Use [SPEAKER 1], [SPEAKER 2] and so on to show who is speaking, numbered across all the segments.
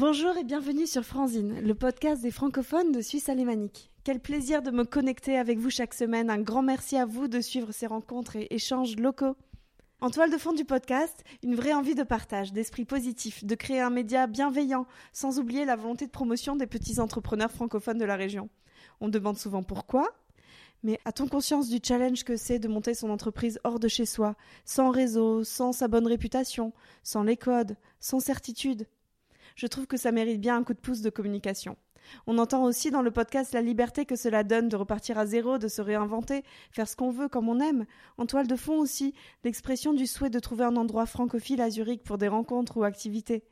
[SPEAKER 1] Bonjour et bienvenue sur Franzine, le podcast des francophones de Suisse alémanique. Quel plaisir de me connecter avec vous chaque semaine. Un grand merci à vous de suivre ces rencontres et échanges locaux. En toile de fond du podcast, une vraie envie de partage, d'esprit positif, de créer un média bienveillant, sans oublier la volonté de promotion des petits entrepreneurs francophones de la région. On demande souvent pourquoi, mais a-t-on conscience du challenge que c'est de monter son entreprise hors de chez soi, sans réseau, sans sa bonne réputation, sans les codes, sans certitude? Je trouve que ça mérite bien un coup de pouce de communication. On entend aussi dans le podcast la liberté que cela donne de repartir à zéro, de se réinventer, faire ce qu'on veut comme on aime. En toile de fond aussi, l'expression du souhait de trouver un endroit francophile à Zurich pour des rencontres ou activités.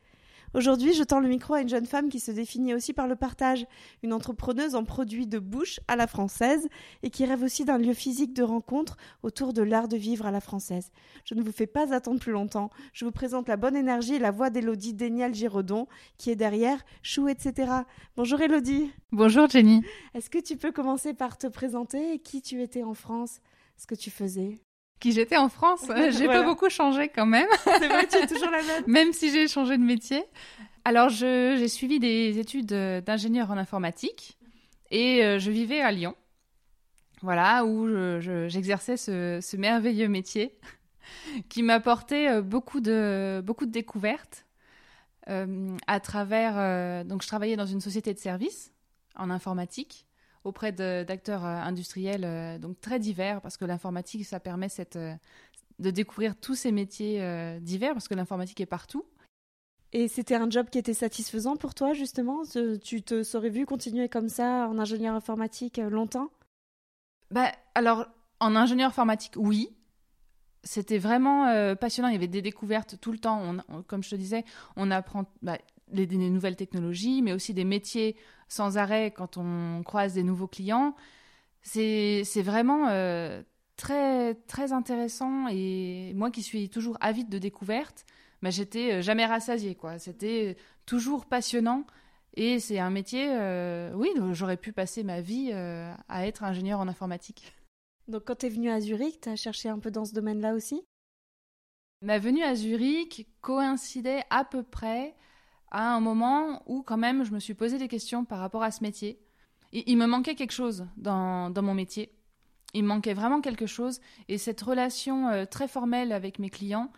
[SPEAKER 1] Aujourd'hui, je tends le micro à une jeune femme qui se définit aussi par le partage, une entrepreneuse en produits de bouche à la française et qui rêve aussi d'un lieu physique de rencontre autour de l'art de vivre à la française. Je ne vous fais pas attendre plus longtemps. Je vous présente la bonne énergie et la voix d'Elodie Dénial Giraudon qui est derrière Chou, etc. Bonjour Elodie.
[SPEAKER 2] Bonjour Jenny.
[SPEAKER 1] Est-ce que tu peux commencer par te présenter et qui tu étais en France, ce que tu faisais?
[SPEAKER 2] Qui j'étais en France. J'ai pas beaucoup changé quand même.
[SPEAKER 1] C'est vrai, tu es toujours la même.
[SPEAKER 2] même si j'ai changé de métier. Alors, j'ai suivi des études d'ingénieur en informatique et euh, je vivais à Lyon. Voilà, où j'exerçais ce, merveilleux métier qui m'apportait euh, beaucoup de, beaucoup de découvertes euh, à travers. donc, je travaillais dans une société de services en informatique auprès d'acteurs euh, industriels euh, donc très divers parce que l'informatique ça permet cette, euh, de découvrir tous ces métiers divers parce que l'informatique est partout.
[SPEAKER 1] Et c'était un job qui était satisfaisant pour toi justement Tu te serais vu continuer comme ça en ingénieur informatique longtemps?
[SPEAKER 2] Bah, Alors en ingénieur informatique oui, c'était vraiment passionnant. Il y avait des découvertes tout le temps. comme je te disais, on apprend bah, les, nouvelles technologies, mais aussi des métiers sans arrêt quand on croise des nouveaux clients. C'est vraiment euh, très, très intéressant et moi qui suis toujours avide de découvertes, bah, j'étais euh, jamais rassasiée. C'était toujours passionnant et c'est un métier, euh, oui, j'aurais pu passer ma vie à être ingénieur en informatique.
[SPEAKER 1] Donc quand tu es venu à Zurich, tu as cherché un peu dans ce domaine-là aussi?
[SPEAKER 2] Ma venue à Zurich coïncidait à peu près à un moment où quand même je me suis posé des questions par rapport à ce métier. Il me manquait quelque chose dans, dans mon métier. Il manquait vraiment quelque chose. Et cette relation euh, très formelle avec mes clients,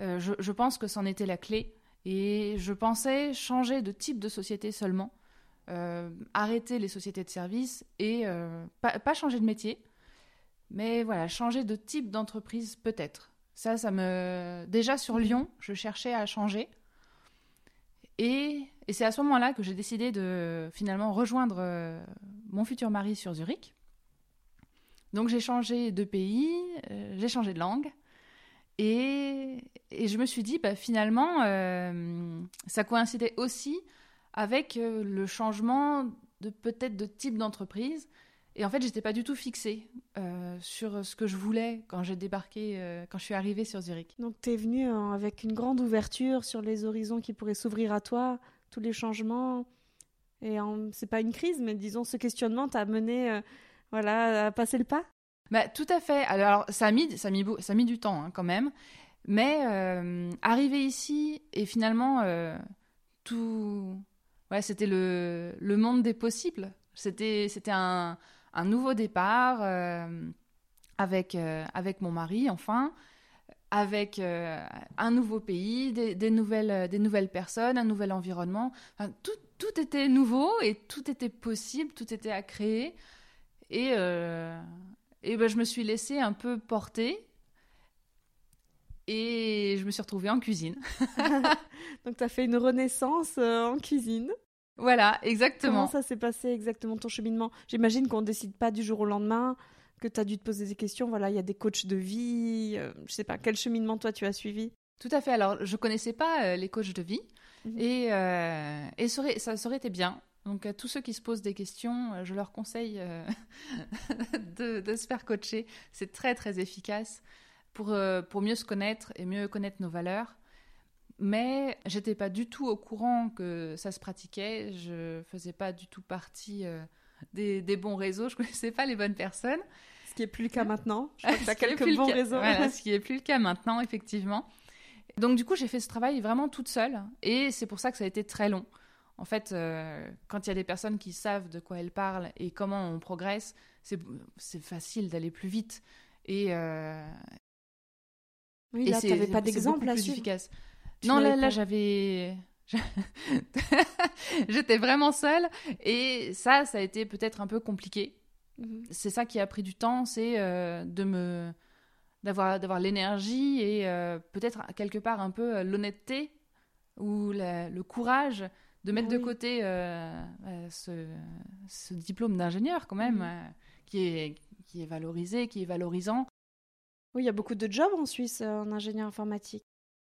[SPEAKER 2] euh, je, je, pense que c'en était la clé. Et je pensais changer de type de société seulement, euh, arrêter les sociétés de services et pas, pas, changer de métier, mais voilà, changer de type d'entreprise peut-être. Ça, ça me. Déjà sur Lyon, je cherchais à changer. Et, c'est à ce moment-là que j'ai décidé de finalement rejoindre euh, mon futur mari sur Zurich. Donc j'ai changé de pays, euh, j'ai changé de langue. Et, je me suis dit, bah, finalement, euh, ça coïncidait aussi avec le changement de peut-être de type d'entreprise. Et en fait, j'étais pas du tout fixée euh, sur ce que je voulais quand j'ai débarqué, euh, quand je suis arrivée sur Zurich.
[SPEAKER 1] Donc, tu es venue avec une grande ouverture sur les horizons qui pourraient s'ouvrir à toi, tous les changements. Et c'est pas une crise, mais disons, ce questionnement t'a mené euh, voilà, à passer le pas?
[SPEAKER 2] Bah, Tout à fait. Alors, ça a mis, ça a mis, ça a mis du temps hein, quand même. Mais arriver ici et finalement, tout. Ouais, c'était le, le monde des possibles. C'était un, un nouveau départ euh, avec, euh, avec mon mari, enfin, avec euh, un nouveau pays, des, nouvelles, des nouvelles personnes, un nouvel environnement. tout, tout, était nouveau et tout était possible, tout était à créer. Et, et ben, je me suis laissée un peu porter. Et je me suis retrouvée en cuisine.
[SPEAKER 1] Donc, tu as fait une renaissance en cuisine.
[SPEAKER 2] Voilà, exactement.
[SPEAKER 1] Comment ça s'est passé exactement ton cheminement? J'imagine qu'on ne décide pas du jour au lendemain, que tu as dû te poser des questions. Voilà, il y a des coachs de vie. Je euh, je sais pas, quel cheminement toi tu as suivi?
[SPEAKER 2] Tout à fait. Alors, je connaissais pas euh, les coachs de vie mhm. et, euh, et ça, aurait, ça aurait été bien. Donc, à tous ceux qui se posent des questions, je leur conseille de, de, se faire coacher. C'est très, très efficace pour, pour mieux se connaître et mieux connaître nos valeurs mais j'étais pas du tout au courant que ça se pratiquait. Je faisais pas du tout partie euh, des, bons réseaux. Je connaissais pas les bonnes personnes.
[SPEAKER 1] Ce qui est plus le cas maintenant. Je crois que tu as quelques bons réseaux.
[SPEAKER 2] Voilà, ce qui est plus le cas maintenant, effectivement. Donc du coup, j'ai fait ce travail vraiment toute seule, et c'est pour ça que ça a été très long. En fait, euh, quand il y a des personnes qui savent de quoi elles parlent et comment on progresse, c'est facile d'aller plus vite. Et, euh,
[SPEAKER 1] Oui,
[SPEAKER 2] et
[SPEAKER 1] là,
[SPEAKER 2] c'est-
[SPEAKER 1] t'avais pas d'exemple à
[SPEAKER 2] plus
[SPEAKER 1] suivre.
[SPEAKER 2] efficace.
[SPEAKER 1] Tu
[SPEAKER 2] non, là, là j'avais. J'étais vraiment seule et ça, ça a été peut-être un peu compliqué.
[SPEAKER 1] Mhm.
[SPEAKER 2] C'est ça qui a pris du temps, c'est euh, de me d'avoir d'avoir l'énergie et euh, peut-être quelque part un peu euh, l'honnêteté ou la- le courage de mettre
[SPEAKER 1] Ah
[SPEAKER 2] de
[SPEAKER 1] oui.
[SPEAKER 2] côté euh, ce, ce diplôme d'ingénieur quand même
[SPEAKER 1] Mhm.
[SPEAKER 2] qui est qui est valorisé, qui est valorisant.
[SPEAKER 1] Oui, il y a beaucoup de jobs en Suisse en ingénieur informatique.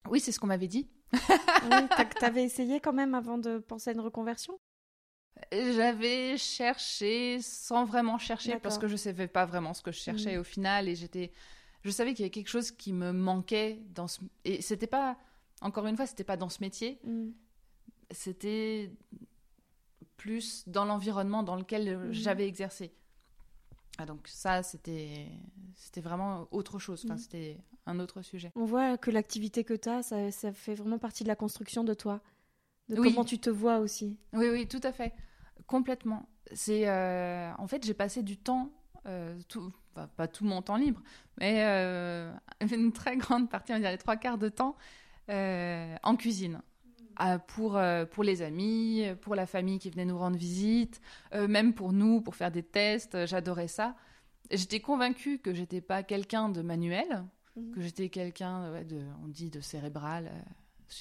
[SPEAKER 2] Oui, c'est ce qu'on m'avait dit.
[SPEAKER 1] Ah oui, t'avais essayé quand même avant de penser à une reconversion?
[SPEAKER 2] J'avais cherché sans vraiment chercher parce que je savais pas vraiment ce que je cherchais
[SPEAKER 1] Mhm.
[SPEAKER 2] au final et j'étais je savais qu'il y avait quelque chose qui me manquait dans ce et c'était pas encore une fois c'était pas dans ce métier
[SPEAKER 1] Mhm.
[SPEAKER 2] c'était plus dans l'environnement dans lequel
[SPEAKER 1] Mhm.
[SPEAKER 2] j'avais exercé ah, donc ça c'était c'était vraiment autre chose enfin
[SPEAKER 1] Mhm.
[SPEAKER 2] c'était un autre sujet
[SPEAKER 1] On voit que l'activité que tu as, ça, ça fait vraiment partie de la construction de toi. De
[SPEAKER 2] Oui.
[SPEAKER 1] comment tu te vois aussi.
[SPEAKER 2] Oui, oui, tout à fait. Complètement. C'est, euh, en fait, j'ai passé du temps, euh, tout, enfin, pas tout mon temps libre, mais euh, une très grande partie, on va dire les trois quarts de temps, en cuisine. Pour, euh, pour les amis, pour la famille qui venait nous rendre visite, euh, même pour nous, pour faire des tests, euh, j'adorais ça. J'étais convaincue que j'étais pas quelqu'un de manuel,
[SPEAKER 1] Mhm.
[SPEAKER 2] que j'étais quelqu'un, ouais, de, on dit, de cérébral.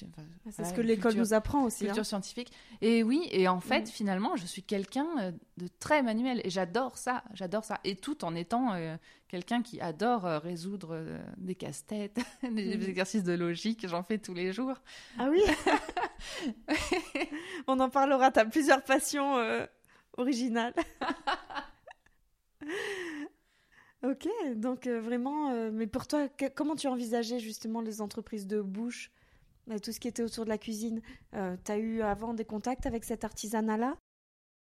[SPEAKER 2] Enfin,
[SPEAKER 1] Ah, C'est
[SPEAKER 2] voilà,
[SPEAKER 1] ce que l'école nous apprend aussi. hein.
[SPEAKER 2] culture scientifique. Et oui, et en fait,
[SPEAKER 1] Mm.
[SPEAKER 2] finalement, je suis quelqu'un euh, de très manuel et j'adore ça, j'adore ça. Et tout en étant euh, quelqu'un qui adore euh, résoudre euh, des casse-têtes, des
[SPEAKER 1] Mm.
[SPEAKER 2] exercices de logique, j'en fais tous les jours.
[SPEAKER 1] Ah oui On en parlera, tu as plusieurs passions originales. ok, donc vraiment, mais pour toi, que- comment tu envisageais justement les entreprises de bouche, tout ce qui était autour de la cuisine Tu as eu avant des contacts avec cet artisanat-là?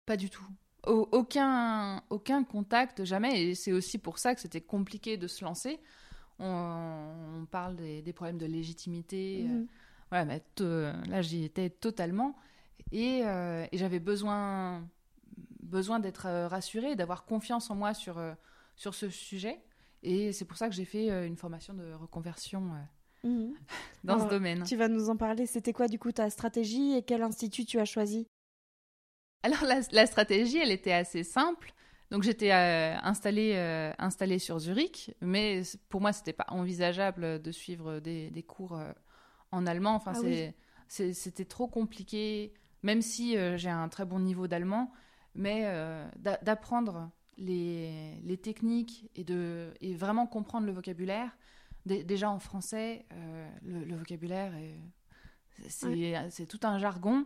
[SPEAKER 2] Pas du tout. Au- aucun, aucun contact, jamais. Et c'est aussi pour ça que c'était compliqué de se lancer. On, on parle des, des problèmes de légitimité. euh,
[SPEAKER 1] Mhm.
[SPEAKER 2] Voilà, mais to- là, j'y étais totalement. Et, euh, et j'avais besoin, besoin d'être euh, rassurée, d'avoir confiance en moi sur, euh, sur ce sujet. Et c'est pour ça que j'ai fait euh, une formation de reconversion dans
[SPEAKER 1] Alors,
[SPEAKER 2] ce domaine.
[SPEAKER 1] Tu vas nous en parler. C'était quoi du coup ta stratégie et quel institut tu as choisi?
[SPEAKER 2] Alors, la, la stratégie, elle était assez simple. Donc, j'étais euh, installée, euh, installée sur Zurich, mais pour moi, c'était pas envisageable de suivre des, des cours euh, en allemand. Enfin,
[SPEAKER 1] Ah
[SPEAKER 2] c'est-
[SPEAKER 1] oui.
[SPEAKER 2] c'était trop compliqué, même si j'ai un très bon niveau d'allemand, mais d'a- d'apprendre les, les techniques et de et vraiment comprendre le vocabulaire. Dé- déjà en français, euh, le, le vocabulaire, est- c'est tout un jargon.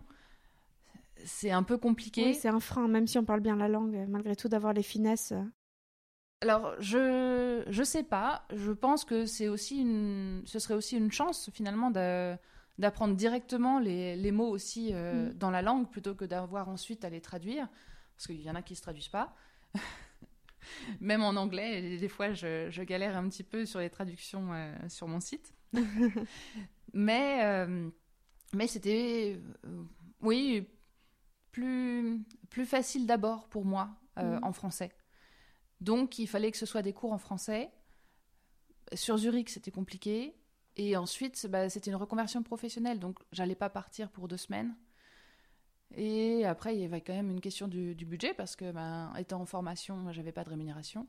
[SPEAKER 2] C'est un peu compliqué.
[SPEAKER 1] Oui, c'est un frein, même si on parle bien la langue, malgré tout d'avoir les finesses.
[SPEAKER 2] Alors, je je sais pas. Je pense que c'est aussi une, ce serait aussi une chance finalement d'apprendre directement les, les mots aussi euh,
[SPEAKER 1] Mm.
[SPEAKER 2] dans la langue plutôt que d'avoir ensuite à les traduire, parce qu'il y en a qui se traduisent pas. Même en anglais, des fois, je, je galère un petit peu sur les traductions euh, sur mon site. mais euh, mais c'était, euh, oui, plus plus facile d'abord pour moi
[SPEAKER 1] Mhm.
[SPEAKER 2] en français. Donc, il fallait que ce soit des cours en français. Sur Zurich, c'était compliqué. Et ensuite, bah, c'était une reconversion professionnelle. Donc, j'allais pas partir pour deux semaines. Et après, il y avait quand même une question du, du budget parce que, ben, étant en formation, j'avais pas de rémunération.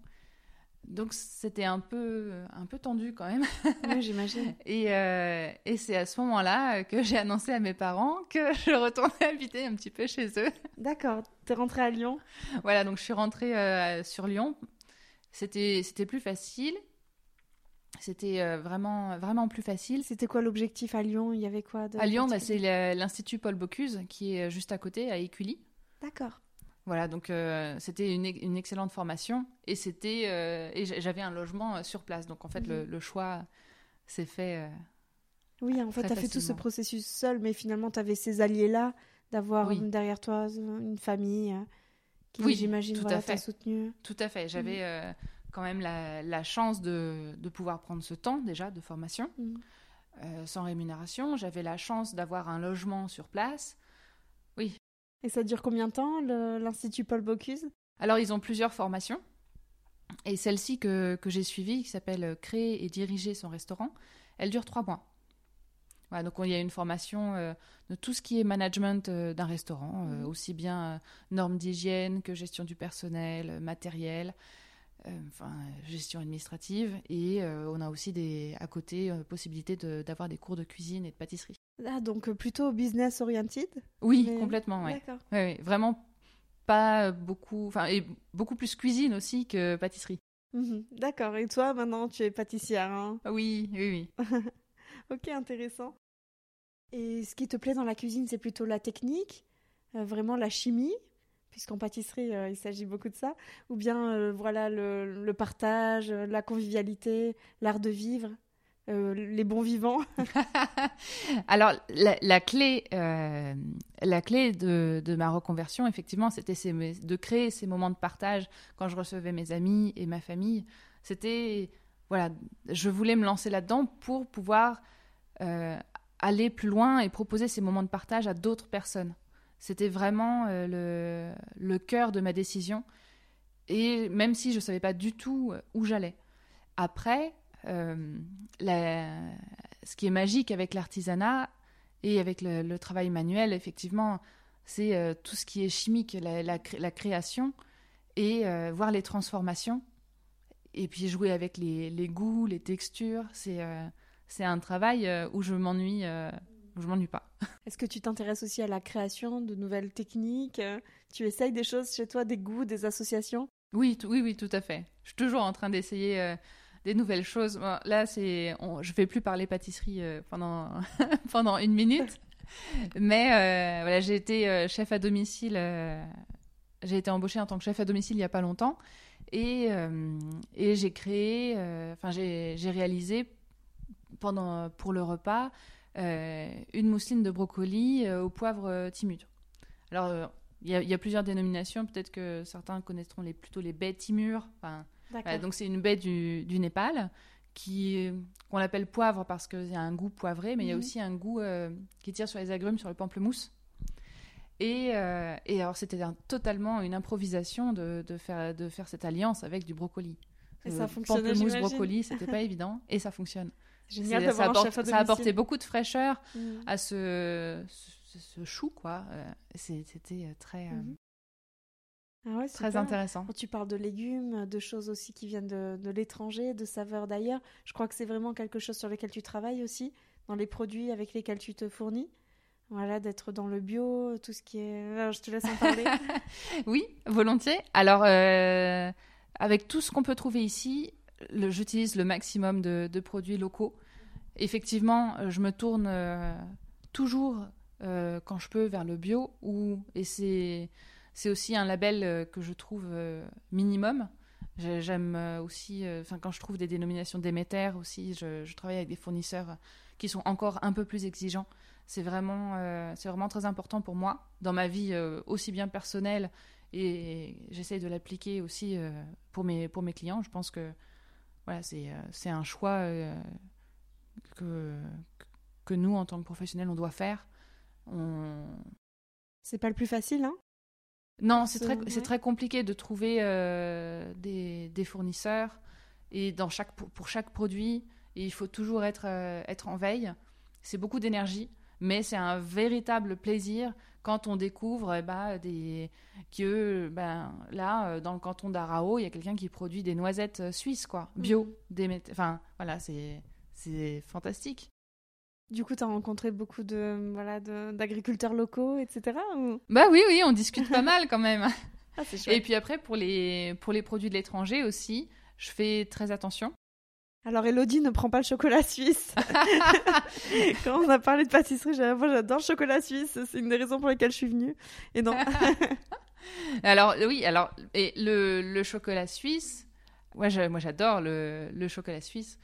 [SPEAKER 2] Donc, c'était un peu, un peu tendu quand même.
[SPEAKER 1] Oui, j'imagine.
[SPEAKER 2] Et, euh, et c'est à ce moment-là que j'ai annoncé à mes parents que je retournais habiter un petit peu chez eux.
[SPEAKER 1] D'accord, t'es rentrée à Lyon?
[SPEAKER 2] Voilà, donc je suis rentrée euh, sur Lyon. C'était, c'était plus facile. C'était euh, vraiment, vraiment plus facile.
[SPEAKER 1] C'était quoi l'objectif à Lyon? Il y avait quoi de
[SPEAKER 2] À Lyon, bah, c'est l'Institut Paul Bocuse, qui est juste à côté, à Écully.
[SPEAKER 1] D'accord.
[SPEAKER 2] Voilà, donc euh, c'était une, une excellente formation. Et, c'était, euh, et j'a- j'avais un logement euh, sur place. Donc en fait, le,
[SPEAKER 1] Mhm.
[SPEAKER 2] le choix s'est fait. euh,
[SPEAKER 1] Oui, en fait,
[SPEAKER 2] Très
[SPEAKER 1] t'as fait tout ce processus seul, mais finalement, t'avais ces alliés-là, d'avoir
[SPEAKER 2] Oui.
[SPEAKER 1] euh, derrière toi euh, une famille euh, qui,
[SPEAKER 2] Oui,
[SPEAKER 1] j'imagine,
[SPEAKER 2] tout à
[SPEAKER 1] voilà, t'a
[SPEAKER 2] fait.
[SPEAKER 1] soutenu.
[SPEAKER 2] Tout à fait. J'avais euh, quand même la, la chance de, de pouvoir prendre ce temps déjà de formation.
[SPEAKER 1] Mhm.
[SPEAKER 2] euh, sans rémunération. J'avais la chance d'avoir un logement sur place. Oui,
[SPEAKER 1] Et ça dure combien de temps, l'Institut Paul Bocuse?
[SPEAKER 2] Alors, ils ont plusieurs formations. Et celle-ci que, que j'ai suivie, qui s'appelle Créer et diriger son restaurant, elle dure trois mois. Voilà, donc il y a une formation euh, de tout ce qui est management euh, d'un restaurant, euh, mmh. aussi bien normes d'hygiène que gestion du personnel, matériel, enfin gestion administrative, et on a aussi des, à côté possibilité d'avoir des cours de cuisine et de pâtisserie.
[SPEAKER 1] Ah donc plutôt business oriented
[SPEAKER 2] Oui, complètement, ouais. D'accord. Ouais, vraiment pas beaucoup, enfin et beaucoup plus cuisine aussi que pâtisserie.
[SPEAKER 1] Mmh D'accord. Et toi maintenant tu es pâtissière hein?
[SPEAKER 2] Oui, oui, oui.
[SPEAKER 1] ok, intéressant. Et ce qui te plaît dans la cuisine, c'est plutôt la technique, euh, vraiment la chimie, puisqu'en pâtisserie, euh, il s'agit beaucoup de ça, ou bien euh, voilà le, partage, la convivialité, l'art de vivre, les bons vivants.
[SPEAKER 2] Alors la, clé, la clé de, de, ma reconversion, effectivement, c'était de créer ces moments de partage quand je recevais mes amis et ma famille. C'était voilà, je voulais me lancer là-dedans pour pouvoir aller plus loin et proposer ces moments de partage à d'autres personnes. C'était vraiment euh, le, cœur de ma décision. Et même si je ne savais pas du tout euh, où j'allais. Après, euh, ce qui est magique avec l'artisanat et avec le, travail manuel, effectivement, c'est tout ce qui est chimique, la, création et voir les transformations. Et puis jouer avec les, les goûts, les textures. C'est un travail où je m'ennuie, je m'ennuie pas.
[SPEAKER 1] Est-ce que tu t'intéresses aussi à la création de nouvelles techniques Tu essayes des choses chez toi, des goûts, des associations?
[SPEAKER 2] Oui, oui, oui, tout à fait. Je suis toujours en train d'essayer euh, des nouvelles choses. là, c'est, je vais plus parler pâtisserie pendant pendant une minute, mais voilà, j'ai été chef à domicile. j'ai été embauchée en tant que chef à domicile il y a pas longtemps. Et, et j'ai créé, enfin j'ai réalisé pendant, pour le repas euh, une mousseline de brocoli euh, au poivre euh, timut. Alors, il y, a plusieurs dénominations. Peut-être que certains connaîtront les, plutôt les baies timur. Enfin, donc, c'est une baie du, du Népal qui qu'on appelle poivre parce qu'il y a un goût poivré, mais il y a mhm. aussi un goût qui tire sur les agrumes, sur le pamplemousse. Et, et alors, c'était totalement une improvisation de, de, faire, de faire cette alliance avec du brocoli.
[SPEAKER 1] Et ça fonctionne.
[SPEAKER 2] Pamplemousse, brocoli, c'était pas évident, et ça fonctionne.
[SPEAKER 1] Génial
[SPEAKER 2] ça, apporte, ça a apporté beaucoup de fraîcheur mm. à ce, ce, chou, quoi. Euh, c'était euh, très, euh, mm-hmm. ah ouais, très intéressant.
[SPEAKER 1] Quand tu parles de légumes, de choses aussi qui viennent de, de l'étranger, de saveurs d'ailleurs, je crois que c'est vraiment quelque chose sur lequel tu travailles aussi, dans les produits avec lesquels tu te fournis. Voilà, d'être dans le bio, tout ce qui est. je te laisse en parler.
[SPEAKER 2] oui, volontiers. Alors, avec tout ce qu'on peut trouver ici, j'utilise le maximum de, produits locaux. Effectivement, euh, je me tourne euh, toujours euh, quand je peux vers le bio ou et c'est c'est aussi un label que je trouve minimum. J'aime aussi, enfin quand je trouve des dénominations Déméter aussi, je, travaille avec des fournisseurs qui sont encore un peu plus exigeants. C'est vraiment, c'est vraiment très important pour moi dans ma vie aussi bien personnelle et j'essaye de l'appliquer aussi pour mes pour mes clients. Je pense que voilà, euh, c'est un choix euh, que, que nous, en tant que professionnels, on doit faire. On...
[SPEAKER 1] C'est pas le plus facile, hein?
[SPEAKER 2] Non, c'est très, très compliqué de trouver euh, des, des, fournisseurs. Et dans chaque, pour, chaque produit, il faut toujours être, être en veille. C'est beaucoup d'énergie, mais c'est un véritable plaisir quand on découvre eh ben, des, que ben, là, euh, dans le canton d'Arao, il y a quelqu'un qui produit des noisettes euh, suisses, quoi, bio. Mhm. Des, enfin, voilà, c'est, c'est fantastique.
[SPEAKER 1] Du coup, tu as rencontré beaucoup de, voilà, d'agriculteurs locaux, etc.
[SPEAKER 2] Bah oui, oui, on discute pas mal quand même. Ah, Et puis après, pour les, pour les produits de l'étranger aussi, je fais très attention.
[SPEAKER 1] Alors Elodie ne prend pas le chocolat suisse. Quand on a parlé de pâtisserie, moi j'adore le chocolat suisse. C'est une des raisons pour lesquelles je suis venue. Et non.
[SPEAKER 2] alors oui, alors et le, le chocolat suisse, moi j'adore le, le, chocolat suisse.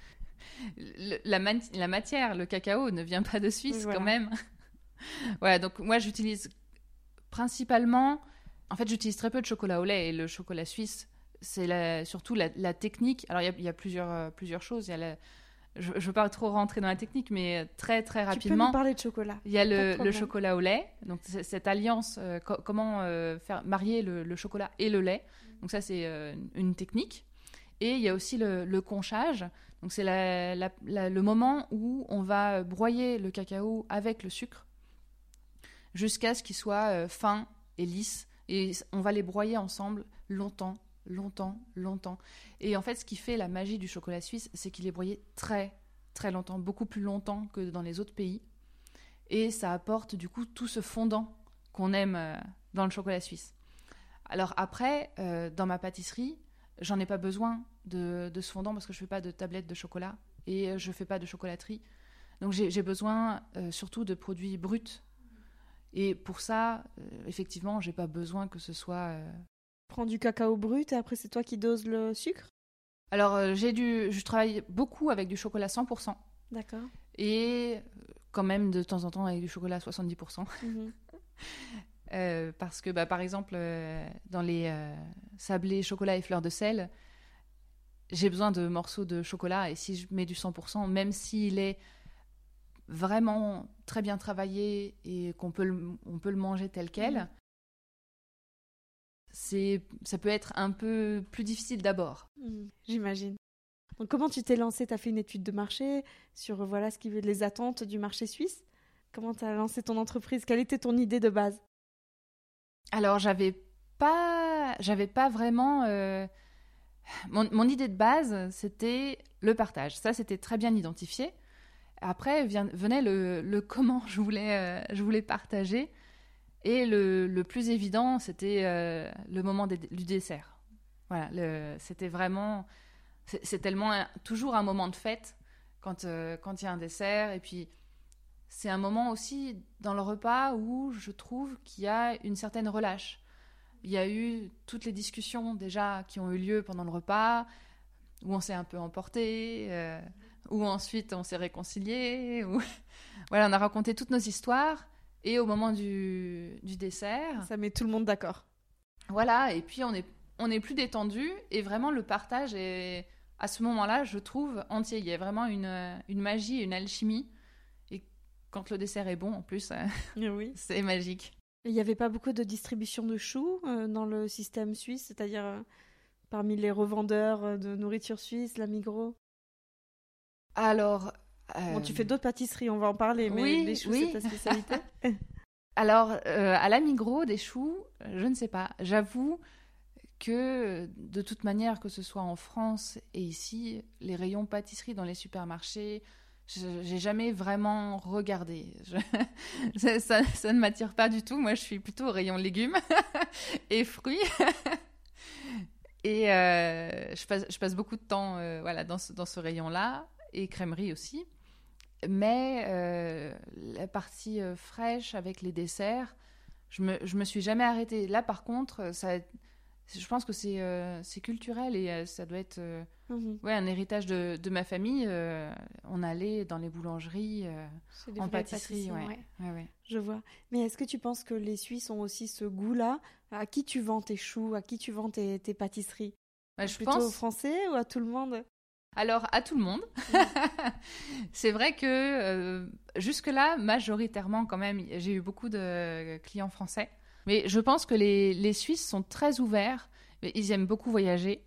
[SPEAKER 2] la, la, matière, le cacao, ne vient pas de Suisse quand même. voilà, donc moi j'utilise principalement, en fait j'utilise très peu de chocolat au lait et le chocolat suisse c'est surtout la, technique. Alors, il y, a, plusieurs, euh, plusieurs choses. Il y a je ne veux pas trop rentrer dans la technique, mais très très rapidement. Tu peux
[SPEAKER 1] nous parler de chocolat.
[SPEAKER 2] Il y a le, chocolat au lait, donc cette alliance, euh, comment euh, faire marier le, chocolat et le lait. Donc ça c'est euh, une technique. Et il y a aussi le, conchage. Donc c'est le moment où on va broyer le cacao avec le sucre jusqu'à ce qu'il soit fin et lisse. Et on va les broyer ensemble longtemps, longtemps, longtemps. Et en fait, ce qui fait la magie du chocolat suisse, c'est qu'il est broyé très, très longtemps, beaucoup plus longtemps que dans les autres pays. Et ça apporte du coup tout ce fondant qu'on aime euh, dans le chocolat suisse. Alors après, euh, dans ma pâtisserie, j'en ai pas besoin de, ce fondant parce que je fais pas de tablettes de chocolat et euh, je fais pas de chocolaterie. Donc j'ai besoin surtout de produits bruts. Et pour ça, effectivement, j'ai pas besoin que ce soit
[SPEAKER 1] prends du cacao brut et après c'est toi qui doses le sucre?
[SPEAKER 2] Alors euh, j'ai du, je travaille beaucoup avec du chocolat 100%.
[SPEAKER 1] D'accord.
[SPEAKER 2] Et euh, quand même de temps en temps avec du chocolat 70%. Mhm. Euh, parce que bah, par exemple dans les sablés chocolat et fleurs de sel, j'ai besoin de morceaux de chocolat et si je mets du 100%, même s'il est vraiment très bien travaillé et qu'on peut on peut le manger tel quel, mhm c'est ça peut être un peu plus difficile d'abord.
[SPEAKER 1] Hmm, j'imagine. Donc comment tu t'es lancé Tu as fait une étude de marché sur euh, voilà ce qui les attentes du marché suisse Comment tu as lancé ton entreprise? Quelle était ton idée de base?
[SPEAKER 2] Alors j'avais pas j'avais pas vraiment euh, mon, idée de base, c'était le partage. Ça, c'était très bien identifié. Après venait le, comment je voulais, euh, je voulais partager. Et le, plus évident, c'était euh, le moment du dessert. Voilà, c'était vraiment. C'est tellement toujours un moment de fête quand euh, quand il y a un dessert. Et puis, c'est un moment aussi dans le repas où je trouve qu'il y a une certaine relâche. Il y a eu toutes les discussions déjà qui ont eu lieu pendant le repas, où on s'est un peu emporté, euh, où ensuite on s'est réconcilié, où voilà, on a raconté toutes nos histoires. Et au moment du, du dessert.
[SPEAKER 1] Ça met tout le monde d'accord.
[SPEAKER 2] Voilà, et puis on est, on est plus détendu et vraiment le partage est, à ce moment-là, je trouve, entier. Il y a vraiment une, une magie, une alchimie. Et quand le dessert est bon, en plus, oui. c'est magique.
[SPEAKER 1] Il n'y avait pas beaucoup de distribution de choux euh, dans le système suisse, c'est-à-dire euh, parmi les revendeurs euh, de nourriture suisse, la Migros
[SPEAKER 2] Alors,
[SPEAKER 1] Bon, tu fais d'autres pâtisseries, on va en parler, mais oui, les choux, c'est ta spécialité
[SPEAKER 2] Alors, euh, à la Migros, des choux, je ne sais pas. J'avoue que, de toute manière, que ce soit en France et ici, les rayons pâtisserie dans les supermarchés, j'ai jamais vraiment regardé. ça, ne m'attire pas du tout. Moi, je suis plutôt au rayon légumes et fruits. et euh, je, passe, je, passe, beaucoup de temps euh, voilà, dans ce, dans ce rayon-là, et crèmerie aussi. Mais euh, la partie euh, fraîche avec les desserts, je me, je me suis jamais arrêtée. Là, par contre, ça, je pense que c'est euh, c'est culturel et ça doit être mhm. ouais, un héritage de, de ma famille. on allait dans les boulangeries, en pâtisserie. Ouais. Ouais.
[SPEAKER 1] Je vois. Mais est-ce que tu penses que les Suisses ont aussi ce goût-là? À qui tu vends tes choux? À qui tu vends tes, tes pâtisseries?
[SPEAKER 2] Bah, je
[SPEAKER 1] Plutôt
[SPEAKER 2] pense...
[SPEAKER 1] aux Français ou à tout le monde?
[SPEAKER 2] Alors, à tout le monde. c'est vrai que euh, jusque-là, majoritairement, quand même, j'ai eu beaucoup de clients français. Mais je pense que les, Suisses sont très ouverts. Ils aiment beaucoup voyager.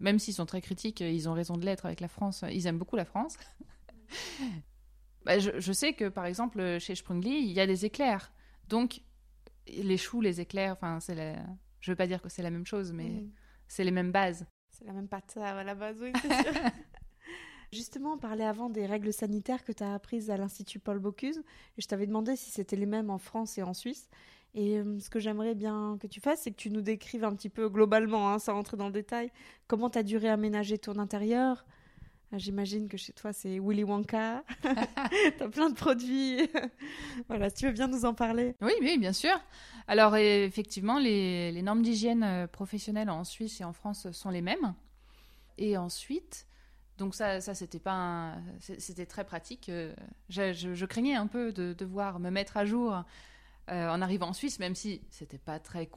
[SPEAKER 2] Même s'ils sont très critiques, ils ont raison de l'être avec la France. Ils aiment beaucoup la France. Bah, je, sais que, par exemple, chez Sprungly, il y a des éclairs. Donc, les choux, les éclairs, enfin, c'est la... je veux pas dire que c'est la même chose, mais c'est les mêmes bases.
[SPEAKER 1] C'est la même pâte à la base, oui, c'est sûr. Justement, on parlait avant des règles sanitaires que tu as apprises à l'Institut Paul Bocuse. Et je t'avais demandé si c'était les mêmes en France et en Suisse. Et euh, ce que j'aimerais bien que tu fasses, c'est que tu nous décrives un petit peu globalement, hein, sans rentrer dans le détail, comment tu as dû réaménager ton intérieur. Ah, j'imagine que chez toi, c'est Willy Wonka. tu as plein de produits. voilà, si tu veux bien nous en parler.
[SPEAKER 2] Oui, bien sûr. Alors effectivement, les, normes d'hygiène euh, professionnelle en Suisse et en France sont les mêmes. Et ensuite, donc ça, ça c'était pas, c'était très pratique. Euh, je, craignais un peu de devoir me mettre à jour euh, en arrivant en Suisse, même si c'était pas très,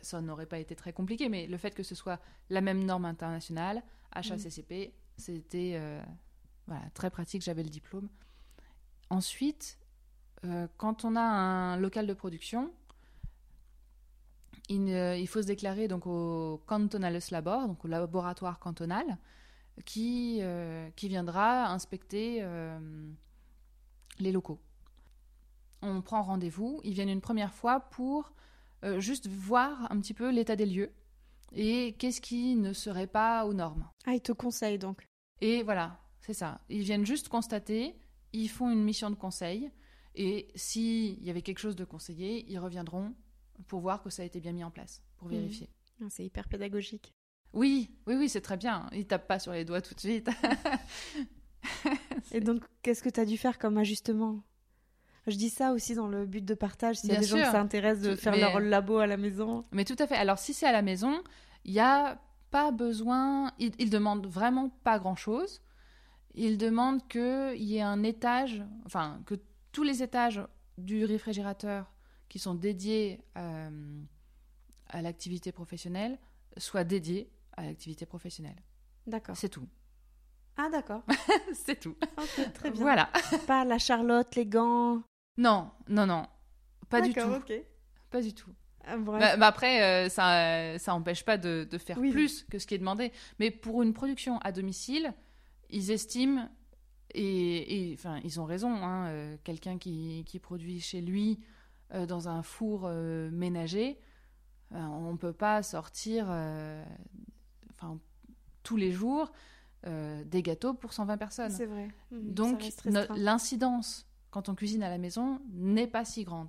[SPEAKER 2] ça n'aurait pas été très compliqué, mais le fait que ce soit la même norme internationale, HACCP, c'était voilà, très pratique, j'avais le diplôme. Ensuite, euh, quand on a un local de production, il, euh, faut se déclarer donc au Cantonales Labor, donc au laboratoire cantonal, qui, euh, viendra inspecter euh, les locaux. On prend rendez-vous, ils viennent une première fois pour euh, juste voir un petit peu l'état des lieux et qu'est-ce qui ne serait pas aux normes?
[SPEAKER 1] Ah, ils te conseillent donc.
[SPEAKER 2] Et voilà, c'est ça. Ils viennent juste constater, ils font une mission de conseil et s'il y avait quelque chose de conseillé, ils reviendront pour voir que ça a été bien mis en place, pour
[SPEAKER 1] Mmh.
[SPEAKER 2] vérifier.
[SPEAKER 1] Ah, C'est hyper pédagogique.
[SPEAKER 2] Oui, oui, oui, c'est très bien. Ils tapent pas sur les doigts tout de suite.
[SPEAKER 1] Et donc, qu'est-ce que tu as dû faire comme ajustement? Je dis ça aussi dans le but de partage, s'il y a des gens
[SPEAKER 2] sûr.
[SPEAKER 1] qui s'intéressent de
[SPEAKER 2] Tout-
[SPEAKER 1] faire
[SPEAKER 2] mais-
[SPEAKER 1] leur labo à la maison.
[SPEAKER 2] Mais tout à fait. Alors, si c'est à la maison, il n'y a pas besoin. Ils il demandent vraiment pas grand-chose. Ils demandent qu'il y ait un étage, enfin, que tous les étages du réfrigérateur qui sont dédiés euh, à l'activité professionnelle soient dédiés à l'activité professionnelle.
[SPEAKER 1] D'accord.
[SPEAKER 2] C'est tout.
[SPEAKER 1] Ah, d'accord.
[SPEAKER 2] c'est tout.
[SPEAKER 1] Très bien.
[SPEAKER 2] Voilà.
[SPEAKER 1] Pas la Charlotte, les gants.
[SPEAKER 2] Non, non, non. Pas du tout. Pas du tout.
[SPEAKER 1] Ah.
[SPEAKER 2] Bah, bah après, euh, ça, ça empêche pas de, de faire
[SPEAKER 1] Oui.
[SPEAKER 2] plus que ce qui est demandé. Mais pour une production à domicile, ils estiment, et, enfin, ils ont raison, hein, euh, quelqu'un qui, qui produit chez lui euh, dans un four ménager, on ne peut pas sortir enfin, tous les jours des gâteaux pour 120 personnes.
[SPEAKER 1] c'est vrai. Ça
[SPEAKER 2] Donc l'incidence quand on cuisine à la maison n'est pas si grande.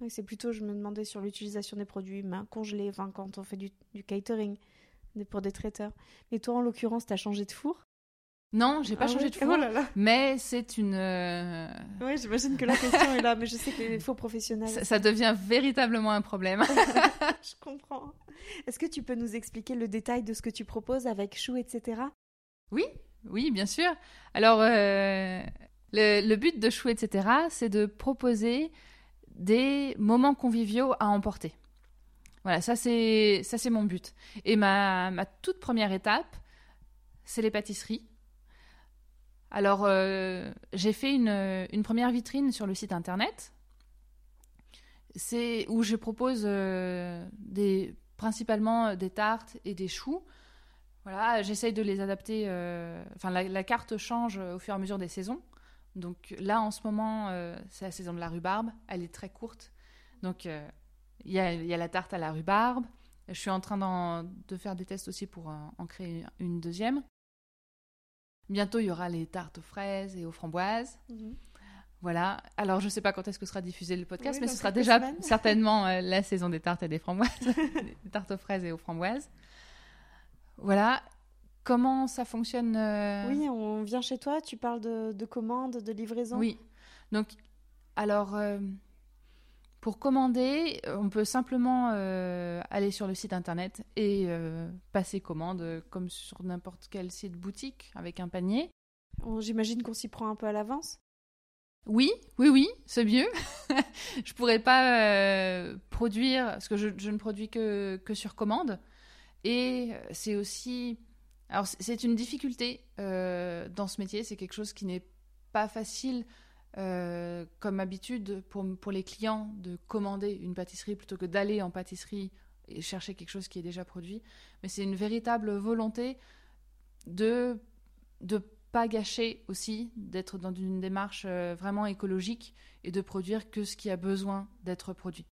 [SPEAKER 1] Oui, c'est plutôt, je me demandais sur l'utilisation des produits congelés, enfin, quand on fait du, du catering pour des traiteurs. Mais toi, en l'occurrence, t'as changé de four?
[SPEAKER 2] Non, j'ai pas
[SPEAKER 1] Ah
[SPEAKER 2] changé de four.
[SPEAKER 1] Oh là là
[SPEAKER 2] Mais c'est une. euh,
[SPEAKER 1] Ouais, j'imagine que la question est là, mais je sais que les fours professionnels.
[SPEAKER 2] ça, ça devient véritablement un problème.
[SPEAKER 1] je comprends. Est-ce que tu peux nous expliquer le détail de ce que tu proposes avec chou, etc.
[SPEAKER 2] oui, oui, bien sûr. Alors, euh, le, but de Chou, etc., c'est de proposer des moments conviviaux à emporter. Voilà, ça c'est mon but. Et ma, ma toute première étape, c'est les pâtisseries. Alors, euh, j'ai fait une, une première vitrine sur le site internet. C'est où je propose euh, des, principalement des tartes et des choux. Voilà, j'essaye de les adapter. euh, Enfin, la, la carte change au fur et à mesure des saisons. Donc là, en ce moment, euh, c'est la saison de la rhubarbe. Elle est très courte. Donc, euh, il y, a, il y a la tarte à la rhubarbe. Je suis en train de faire des tests aussi pour en, en créer une deuxième. Bientôt, il y aura les tartes aux fraises et aux framboises. Voilà. Alors, je ne sais pas quand est-ce que sera diffusé le podcast,
[SPEAKER 1] Oui,
[SPEAKER 2] mais ce sera déjà
[SPEAKER 1] semaines. certainement
[SPEAKER 2] euh, la saison des tartes et des framboises, des tartes aux fraises et aux framboises. Voilà. Comment ça fonctionne euh,
[SPEAKER 1] Oui, on vient chez toi, tu parles de, de commandes, de livraison.
[SPEAKER 2] Oui. Donc, alors, euh, pour commander, on peut simplement euh, aller sur le site internet et passer commande comme sur n'importe quel site boutique avec un panier.
[SPEAKER 1] J'imagine qu'on s'y prend un peu à l'avance.
[SPEAKER 2] Oui, oui, oui, c'est mieux. je pourrais pas euh, produire, parce que je, je ne produis que, que sur commande. Et c'est aussi. Alors, c'est- une difficulté euh, dans ce métier, c'est quelque chose qui n'est pas facile euh, comme habitude pour, pour les clients de commander une pâtisserie plutôt que d'aller en pâtisserie et chercher quelque chose qui est déjà produit. Mais c'est une véritable volonté de de pas gâcher aussi, d'être dans une démarche euh, vraiment écologique et de produire que ce qui a besoin d'être produit.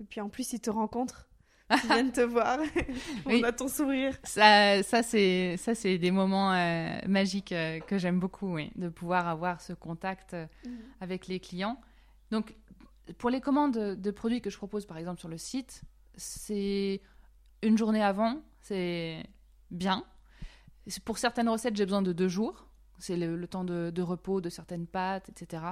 [SPEAKER 1] Et puis en plus, ils te rencontrent. Ils viennent te voir.
[SPEAKER 2] Oui.
[SPEAKER 1] On a ton sourire.
[SPEAKER 2] Ça, ça c'est ça c'est des moments euh, magiques euh, que j'aime beaucoup, oui, de pouvoir avoir ce contact euh, avec les clients. Donc, pour les commandes de produits que je propose, par exemple, sur le site, c'est une journée avant, c'est bien. Pour certaines recettes, j'ai besoin de deux jours. C'est le, le temps de, de repos de certaines pâtes, etc.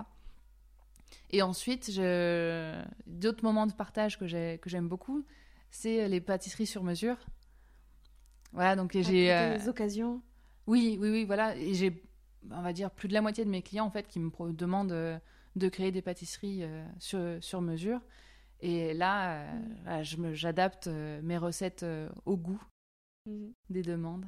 [SPEAKER 2] Et ensuite, je... d'autres moments de partage que j'ai- que j'aime beaucoup, c'est les pâtisseries sur mesure. Voilà, donc j'ai... Euh,
[SPEAKER 1] Des occasions.
[SPEAKER 2] oui, oui, oui, voilà. Et j'ai, on va dire, plus de la moitié de mes clients, en fait, qui me demandent euh, de créer des pâtisseries euh, sur, sur mesure. Et là, euh, me- j'adapte euh, mes recettes euh, au goût
[SPEAKER 1] Mhm.
[SPEAKER 2] des demandes.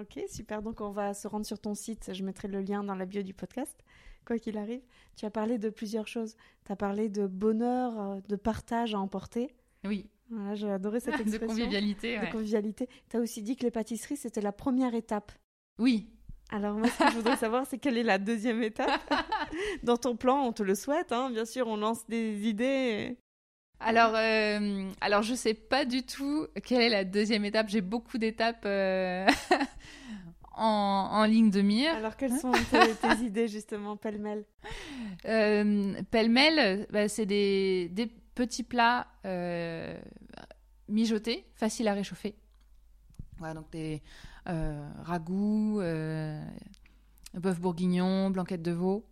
[SPEAKER 1] Ok, super. Donc on va se rendre sur ton site. Je mettrai le lien dans la bio du podcast, quoi qu'il arrive. Tu as parlé de plusieurs choses. Tu as parlé de bonheur, euh, de partage à emporter.
[SPEAKER 2] Oui.
[SPEAKER 1] Voilà, j'ai adoré cette expression.
[SPEAKER 2] de convivialité.
[SPEAKER 1] De convivialité. Tu as aussi dit que les pâtisseries, c'était la première étape.
[SPEAKER 2] Oui.
[SPEAKER 1] Alors moi, ce que je voudrais savoir, c'est quelle est la deuxième étape? Dans ton plan, on te le souhaite, hein. bien sûr, on lance des idées.
[SPEAKER 2] Alors, euh, alors je sais pas du tout quelle est la deuxième étape. J'ai beaucoup d'étapes euh, en, ligne de mire.
[SPEAKER 1] Alors, quelles sont tes, idées justement, pêle-mêle?
[SPEAKER 2] Euh, Pêle-mêle, bah, c'est des, des, petits plats mijotés, faciles à réchauffer. Voilà, donc des ragoûts, bœuf bourguignon, blanquette de veau.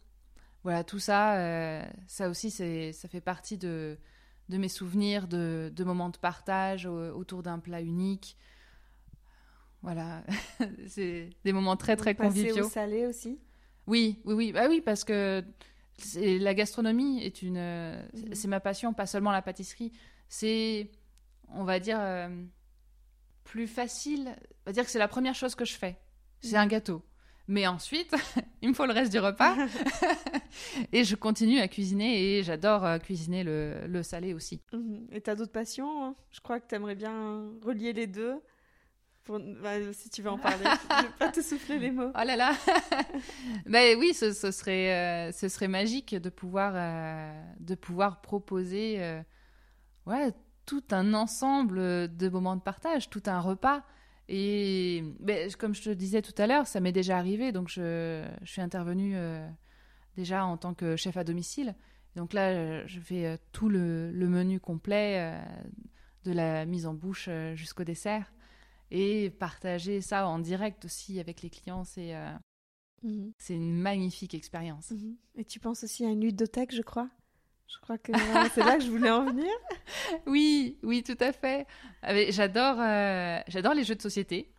[SPEAKER 2] Voilà, tout ça, ça aussi, ça fait partie de de mes souvenirs de, moments de partage autour d'un plat unique. Voilà, c'est des moments très très conviviaux.
[SPEAKER 1] au salé aussi?
[SPEAKER 2] Oui, oui, oui, bah oui, parce que la gastronomie est une, mhm. c'est ma passion, pas seulement la pâtisserie. C'est, on va dire, euh, plus facile. On va dire que c'est la première chose que je fais. C'est mhm. un gâteau. Mais ensuite, il me faut le reste du repas. et je continue à cuisiner et j'adore euh, cuisiner le, salé aussi.
[SPEAKER 1] Mhm. Et tu as d'autres passions hein? Je crois que tu aimerais bien relier les deux. Bah, si tu veux en parler, je vais pas te souffler les mots.
[SPEAKER 2] Oh là là ben oui, ce, serait, euh, ce serait magique de pouvoir, euh, de pouvoir proposer ouais, tout un ensemble de moments de partage, tout un repas. Et ben, comme je te disais tout à l'heure, ça m'est déjà arrivé, donc je, je suis intervenue euh, déjà en tant que chef à domicile. Donc là, je fais euh, tout le, le menu complet, euh, de la mise en bouche jusqu'au dessert. Et partager ça en direct aussi avec les clients, c'est mhm. c'est une magnifique expérience.
[SPEAKER 1] Mhm. Et tu penses aussi à une ludothèque, je crois? Je crois que c'est là que je voulais en venir.
[SPEAKER 2] oui, oui, tout à fait. Ah, j'adore, euh, j'adore les jeux de société.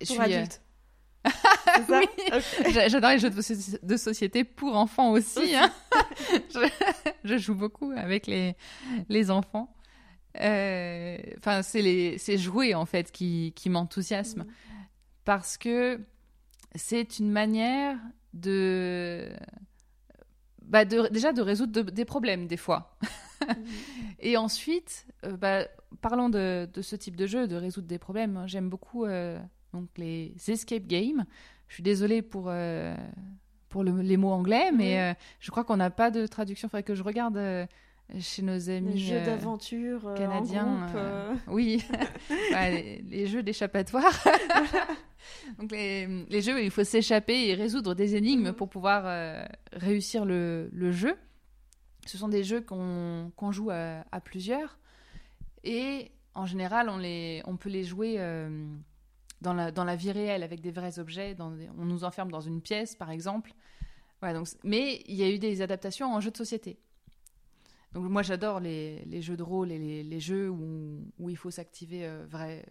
[SPEAKER 1] Je pour suis, euh, adultes.
[SPEAKER 2] J'adore les jeux de, société pour enfants aussi. Hein. je, joue beaucoup avec les, les enfants. Euh, enfin, c'est les c'est jouer en fait qui, qui m'enthousiasme parce que c'est une manière de bah déjà de résoudre des problèmes des fois. Mhm. et ensuite, euh, bah, parlons de, de, ce type de jeu, de résoudre des problèmes. J'aime beaucoup euh, donc les escape games. Je suis désolée pour, pour les mots anglais, mais je crois qu'on n'a pas de traduction. Il faudrait que je regarde chez nos amis les
[SPEAKER 1] jeux d'aventure canadiens.
[SPEAKER 2] oui, les, jeux d'échappatoire. Donc les, jeux, il faut s'échapper et résoudre des énigmes mhm. pour pouvoir euh, réussir le, jeu. Ce sont des jeux qu'on joue à, plusieurs. Et en général, on, les, on peut les jouer euh, dans, la, dans la vie réelle avec des vrais objets. Dans on nous enferme dans une pièce, par exemple. Voilà, donc, mais il y a eu des adaptations en jeux de société. Donc moi j'adore les, les, jeux de rôle et les, les jeux où, où, il faut s'activer euh, vrai,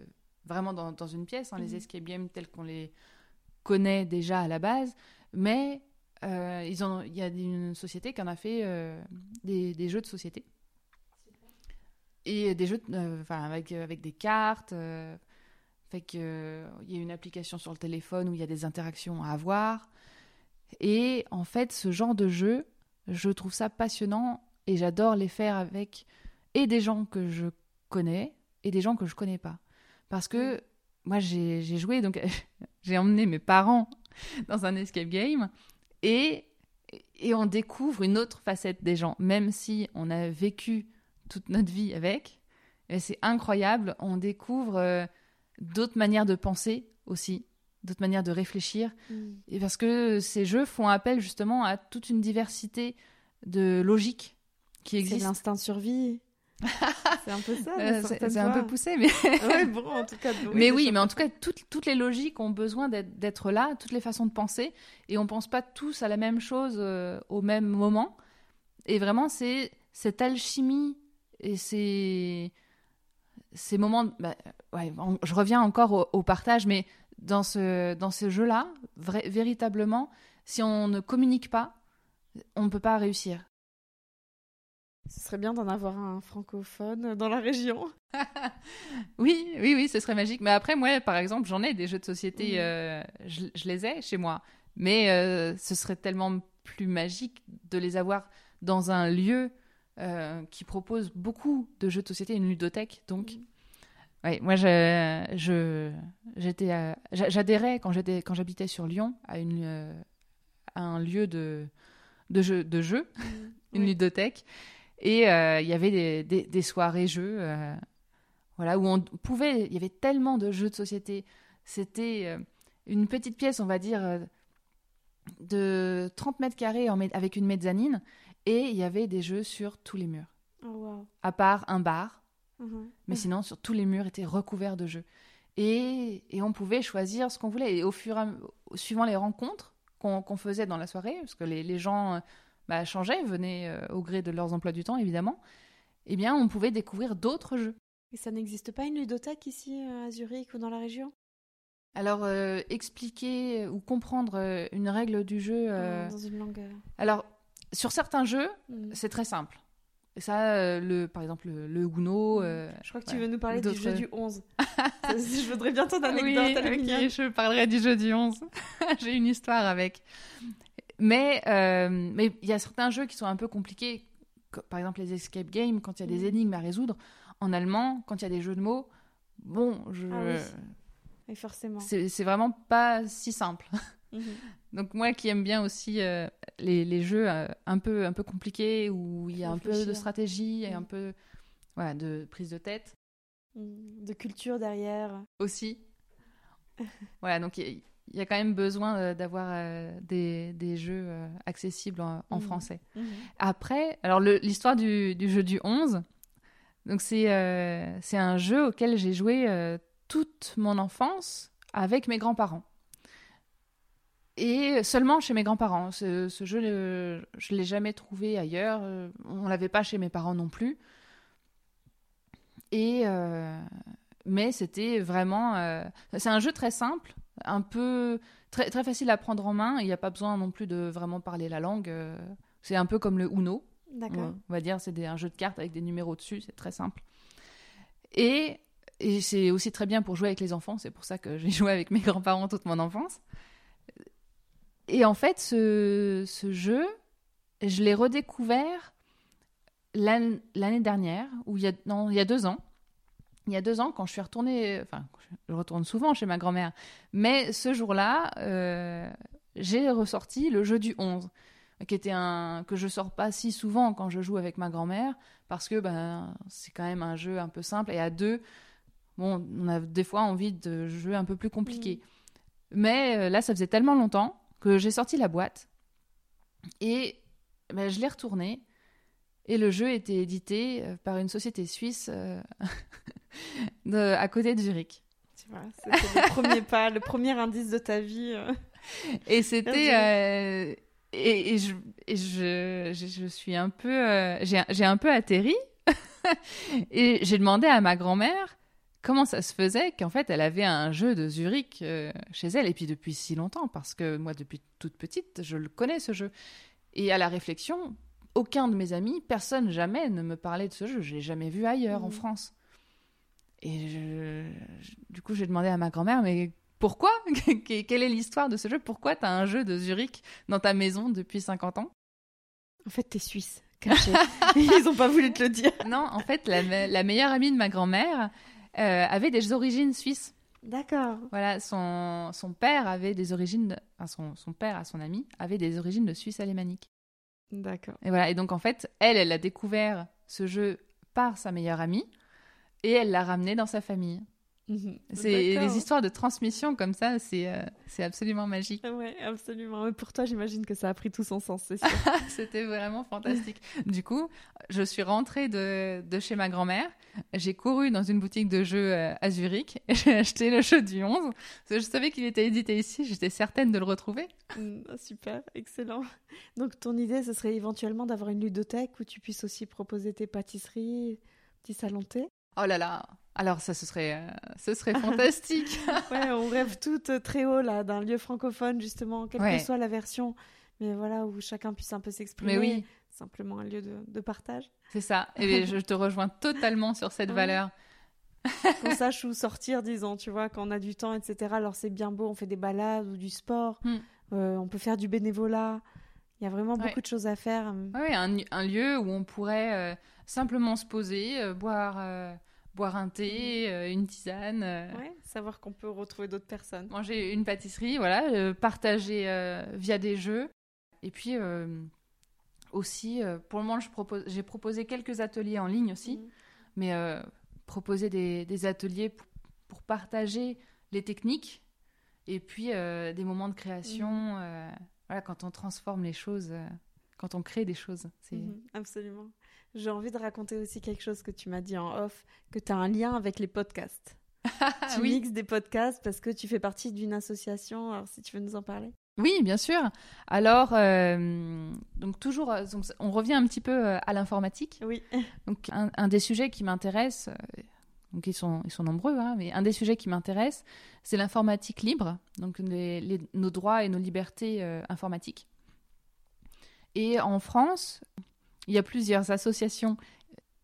[SPEAKER 2] vraiment dans, dans une pièce, hein, les mhm. escape games tels qu'on les connaît déjà à la base, mais euh, ils ont, il y a une société qui en a fait euh, des, des, jeux de société. Et des jeux, enfin avec, avec des cartes, fait que il y a une application sur le téléphone où il y a des interactions à avoir. Et en fait, ce genre de jeu, je trouve ça passionnant et j'adore les faire avec et des gens que je connais et des gens que je connais pas. Parce que moi, j'ai joué, donc j'ai emmené mes parents dans un escape game et, et on découvre une autre facette des gens, même si on a vécu toute notre vie avec. C'est incroyable, on découvre euh, d'autres manières de penser aussi, d'autres manières de réfléchir. Mm. Et parce que ces jeux font appel justement à toute une diversité de logiques qui existent.
[SPEAKER 1] C'est l'instinct de survie. c'est un peu ça.
[SPEAKER 2] Euh, c'est un peu poussé, mais.
[SPEAKER 1] bon, en tout cas.
[SPEAKER 2] mais oui, mais en tout cas, toutes, toutes les logiques ont besoin d'être là, toutes les façons de penser, et on pense pas tous à la même chose euh, au même moment. Et vraiment, c'est cette alchimie et ces, ces moments. Bah, ouais, je reviens encore au, partage, mais dans ce, dans ce jeu-là, véritablement, si on ne communique pas, on ne peut pas réussir.
[SPEAKER 1] Ce serait bien d'en avoir un francophone dans la région.
[SPEAKER 2] oui, oui, oui, ce serait magique. Mais après, moi, par exemple, j'en ai des jeux de société, euh, je, je les ai chez moi. Mais euh, ce serait tellement plus magique de les avoir dans un lieu euh, qui propose beaucoup de jeux de société, une ludothèque. Donc, ouais, moi, je, je, j'adhérais quand j'étais, quand j'habitais sur Lyon à une, euh, à un lieu de, de jeux, de jeux une
[SPEAKER 1] Oui.
[SPEAKER 2] ludothèque. Et euh, il y avait des, des, des soirées jeux, euh, voilà, où on pouvait. Il y avait tellement de jeux de société. C'était euh, une petite pièce, on va dire, de 30 mètres carrés en, avec une mezzanine. Et il y avait des jeux sur tous les murs.
[SPEAKER 1] Oh, wow.
[SPEAKER 2] À part un bar,
[SPEAKER 1] Mhm.
[SPEAKER 2] mais sinon, sur tous les murs étaient recouverts de jeux. Et, et on pouvait choisir ce qu'on voulait. Et au fur et à suivant les rencontres qu'on faisait dans la soirée, parce que les, les gens bah, changeaient, venaient euh, au gré de leurs emplois du temps, évidemment, eh bien, on pouvait découvrir d'autres jeux.
[SPEAKER 1] Et ça n'existe pas une ludothèque ici euh, à Zurich ou dans la région?
[SPEAKER 2] Alors, euh, expliquer ou comprendre une règle du jeu. euh,
[SPEAKER 1] Dans une langue.
[SPEAKER 2] Alors, sur certains jeux,
[SPEAKER 1] hmm.
[SPEAKER 2] c'est très simple. Ça, le, par exemple, le, le Uno. euh,
[SPEAKER 1] Je crois que tu
[SPEAKER 2] ouais.
[SPEAKER 1] veux nous parler du jeu du 11. je voudrais bien ton anecdote.
[SPEAKER 2] Oui,
[SPEAKER 1] elle est
[SPEAKER 2] ok,
[SPEAKER 1] mignonne.
[SPEAKER 2] je parlerai du jeu du 11. J'ai une histoire avec. Mais euh, mais il y a certains jeux qui sont un peu compliqués. co- Par exemple, les escape games, quand il y a des
[SPEAKER 1] Mhm.
[SPEAKER 2] énigmes à résoudre. En allemand, quand il y a des jeux de mots, bon, je...
[SPEAKER 1] Ah oui. Et forcément.
[SPEAKER 2] c'est vraiment pas si simple.
[SPEAKER 1] Mhm.
[SPEAKER 2] Donc moi qui aime bien aussi euh, les, les jeux euh, un peu un peu compliqués où il y a un peu de stratégie et un
[SPEAKER 1] Mhm.
[SPEAKER 2] peu voilà de prise de tête
[SPEAKER 1] Hmm. De culture derrière.
[SPEAKER 2] aussi. voilà, donc il il y a quand même besoin euh, d'avoir euh, des, des jeux euh, accessibles en, en
[SPEAKER 1] Mhm.
[SPEAKER 2] français.
[SPEAKER 1] Mhm.
[SPEAKER 2] Après, alors l'histoire du, du jeu du 11, donc c'est euh, un jeu auquel j'ai joué toute mon enfance avec mes grands-parents. Et seulement chez mes grands-parents. Ce, ce jeu, je ne l'ai jamais trouvé ailleurs. On ne l'avait pas chez mes parents non plus. Et mais c'était vraiment. c'est un jeu très simple, un peu très, très facile à prendre en main. Il n'y a pas besoin non plus de vraiment parler la langue. euh, c'est un peu comme le Uno.
[SPEAKER 1] D'accord.
[SPEAKER 2] On va dire, c'est un jeu de cartes avec des numéros dessus, c'est très simple. Et, et c'est aussi très bien pour jouer avec les enfants, c'est pour ça que j'ai joué avec mes grands-parents toute mon enfance. Et en fait, ce, ce jeu, je l'ai redécouvert l'an- l'année dernière, ou il y, a, non, il y a deux ans. Il y a deux ans, quand je suis retournée, enfin, je retourne souvent chez ma grand-mère, mais ce jour-là, euh, j'ai ressorti le jeu du 11 qui était un que je sors pas si souvent quand je joue avec ma grand-mère parce que ben c'est quand même un jeu un peu simple et à deux bon on a des fois envie de jeux un peu plus compliqués mais euh, là ça faisait tellement longtemps que j'ai sorti la boîte et ben, je l'ai retourné et le jeu était édité euh, par une société suisse euh, de, à côté de Zurich
[SPEAKER 1] Tu vois, c'était le premier pas, le premier indice de ta vie. euh.
[SPEAKER 2] Et c'était. Et, et je, et je, je, je suis un peu. j'ai j'ai un peu atterri. et j'ai demandé à ma grand-mère comment ça se faisait qu'en fait elle avait un jeu de Zurich euh, chez elle. Et puis depuis si longtemps, parce que moi, depuis toute petite, je le connais ce jeu. Et à la réflexion, aucun de mes amis, personne jamais ne me parlait de ce jeu. Je l'ai jamais vu ailleurs en
[SPEAKER 1] Mhm.
[SPEAKER 2] France. Et je- je- du coup, j'ai demandé à ma grand-mère, mais pourquoi? Quelle est l'histoire de ce jeu? Pourquoi tu as un jeu de Zurich dans ta maison depuis 50 ans?
[SPEAKER 1] En fait, t'es suisse, caché. Ils ont pas voulu te le dire.
[SPEAKER 2] Non, en fait, la, me- la meilleure amie de ma grand-mère euh, avait des origines suisses.
[SPEAKER 1] D'accord.
[SPEAKER 2] Voilà, son, son père avait des origines, de- enfin, son, son père à son ami avait des origines de Suisse alémanique.
[SPEAKER 1] D'accord.
[SPEAKER 2] Et voilà, et donc en fait, elle, elle a découvert ce jeu par sa meilleure amie et elle l'a ramené dans sa famille.
[SPEAKER 1] Mhm.
[SPEAKER 2] C'est les histoires de transmission comme ça, c'est euh, c'est absolument magique.
[SPEAKER 1] Ouais, absolument. Mais pour toi, j'imagine que ça a pris tout son sens, c'est.
[SPEAKER 2] C'était vraiment fantastique. Du coup, je suis rentrée de, de chez ma grand-mère, j'ai couru dans une boutique de jeux euh, à Zurich et j'ai acheté le jeu du 11. Parce que je savais qu'il était édité ici, j'étais certaine de le retrouver.
[SPEAKER 1] Mm, super, excellent. Donc, ton idée, ce serait éventuellement d'avoir une ludothèque où tu puisses aussi proposer tes pâtisseries, petits salons de thé?
[SPEAKER 2] Oh là là Alors ça, ce serait, euh, ce serait fantastique
[SPEAKER 1] Ouais, on rêve toutes euh, très haut là d'un lieu francophone justement, quelle
[SPEAKER 2] Ouais.
[SPEAKER 1] que soit la version, mais voilà où chacun puisse un peu s'exprimer.
[SPEAKER 2] Mais oui,
[SPEAKER 1] simplement un lieu de, partage.
[SPEAKER 2] C'est ça. Et je te rejoins totalement sur cette valeur.
[SPEAKER 1] qu'on sache où sortir, disons, tu vois, quand on a du temps, etc. Alors c'est bien beau, on fait des balades ou du sport, hmm. euh, on peut faire du bénévolat. Il y a vraiment beaucoup de choses à faire.
[SPEAKER 2] Oui, un, lieu où on pourrait euh, simplement se poser, boire, boire un thé, hmm. une tisane.
[SPEAKER 1] Oui, savoir qu'on peut retrouver d'autres personnes.
[SPEAKER 2] Manger une pâtisserie, voilà, partager via des jeux. Et puis aussi, pour le moment, j'ai proposé quelques ateliers en ligne aussi. Hmm. Mais proposer des, ateliers pour, partager les techniques et puis euh, des moments de création. Mhm. Euh, voilà, quand on transforme les choses, euh, quand on crée des choses. Mhm,
[SPEAKER 1] absolument. J'ai envie de raconter aussi quelque chose que tu m'as dit en off, que tu as un lien avec les podcasts. tu oui. mixes des podcasts parce que tu fais partie d'une association. Alors, si tu veux nous en parler.
[SPEAKER 2] Oui, bien sûr. Alors, donc toujours, on revient un petit peu à l'informatique.
[SPEAKER 1] Oui.
[SPEAKER 2] Donc, un, des sujets qui m'intéresse, donc ils sont, ils sont nombreux, hein, mais un des sujets qui m'intéresse, c'est l'informatique libre, donc nos droits et nos libertés euh, informatiques. Et en France, il y a plusieurs associations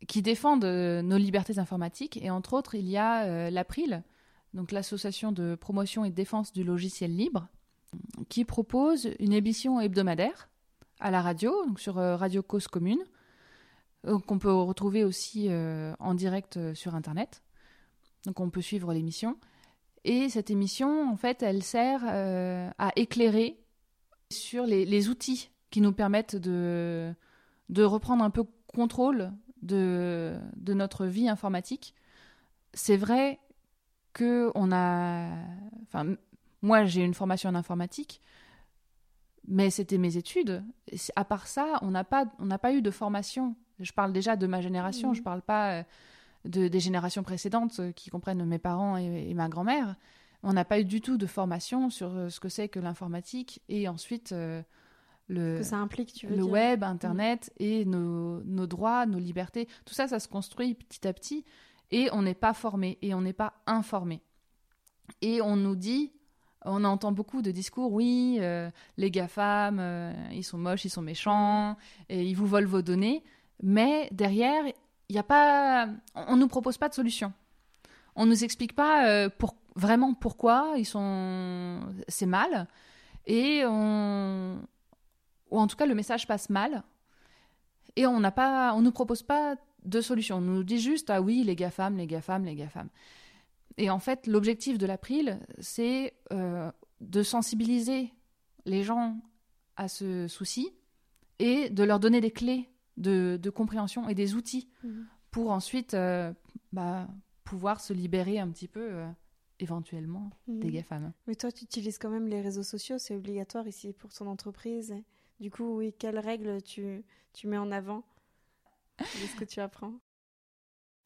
[SPEAKER 2] qui défendent euh, nos libertés informatiques, et entre autres, il y a euh, l'April, donc l'association de promotion et de défense du logiciel libre, qui propose une émission hebdomadaire à la radio, donc sur Radio Cause Commune, euh, qu'on peut retrouver aussi euh, en direct euh, sur Internet. Donc on peut suivre l'émission. Et cette émission, en fait, elle sert à éclairer sur les, outils qui nous permettent de, de reprendre un peu contrôle de, de notre vie informatique. C'est vrai que on a... Enfin, moi, j'ai une formation en informatique, mais c'était mes études. À part ça, on n'a pas, on pas eu de formation je parle déjà de ma génération, je ne mmh. parle pas euh, de, des générations précédentes euh, qui comprennent mes parents et, ma grand-mère. On n'a pas eu du tout de formation sur euh, ce que c'est que l'informatique et ensuite le,
[SPEAKER 1] que ça implique, tu veux
[SPEAKER 2] le web, Internet mmh. et nos, nos, droits, nos libertés. Tout ça, ça se construit petit à petit et on n'est pas formé et on n'est pas informé. Et on nous dit, on entend beaucoup de discours, oui, les GAFAM, ils sont moches, ils sont méchants, et ils vous volent vos données mais derrière, il a pas, on nous propose pas de solution. On nous explique pas euh, pour, vraiment pourquoi ils sont, c'est mal, et on, ou en tout cas le message passe mal, et on n'a pas, on nous propose pas de solution. On nous dit juste ah oui les GAFAM, les GAFAM, les GAFAM. Et en fait, l'objectif de l'April, c'est euh, de sensibiliser les gens à ce souci et de leur donner des clés de, compréhension et des outils mhm. pour ensuite euh, bah, pouvoir se libérer un petit peu euh, éventuellement des mhm. GAFAM.
[SPEAKER 1] Mais toi, tu utilises quand même les réseaux sociaux, c'est obligatoire ici pour ton entreprise. Du coup, oui, quelles règles tu, tu mets en avant de ce que tu apprends?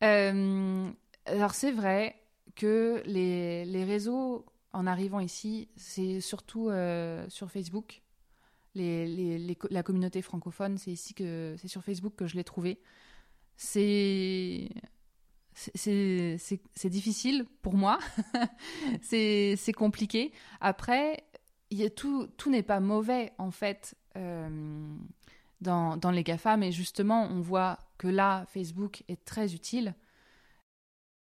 [SPEAKER 2] Euh, Alors, c'est vrai que les, les, réseaux, en arrivant ici, c'est surtout sur Facebook la communauté francophone. C'est ici que c'est sur Facebook que je l'ai trouvé. C'est c'est difficile pour moi. c'est compliqué. Après, y a tout, tout n'est pas mauvais en fait euh, dans, dans les GAFA, mais justement, on voit que là, Facebook est très utile.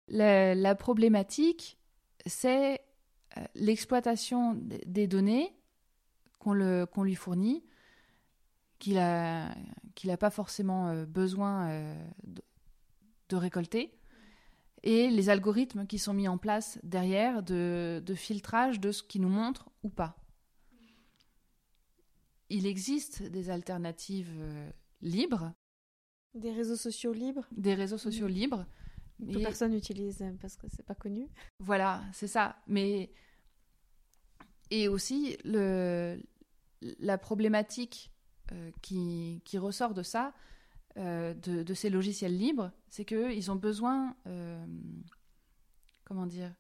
[SPEAKER 2] La, problématique, c'est euh, l'exploitation des données qu'on lui fournit, qu'il n'a qu'il pas forcément euh, besoin de, récolter, et les algorithmes qui sont mis en place derrière de, de filtrage de ce qui nous montre ou pas. Il existe des alternatives euh, libres.
[SPEAKER 1] Des réseaux sociaux libres
[SPEAKER 2] Des réseaux sociaux libres.
[SPEAKER 1] Que personne n'utilise parce que c'est pas connu.
[SPEAKER 2] Voilà, c'est ça. Mais et aussi le, la problématique euh, qui, ressort de ça, euh, de, ces logiciels libres, c'est qu'ils ont besoin, euh, comment dire,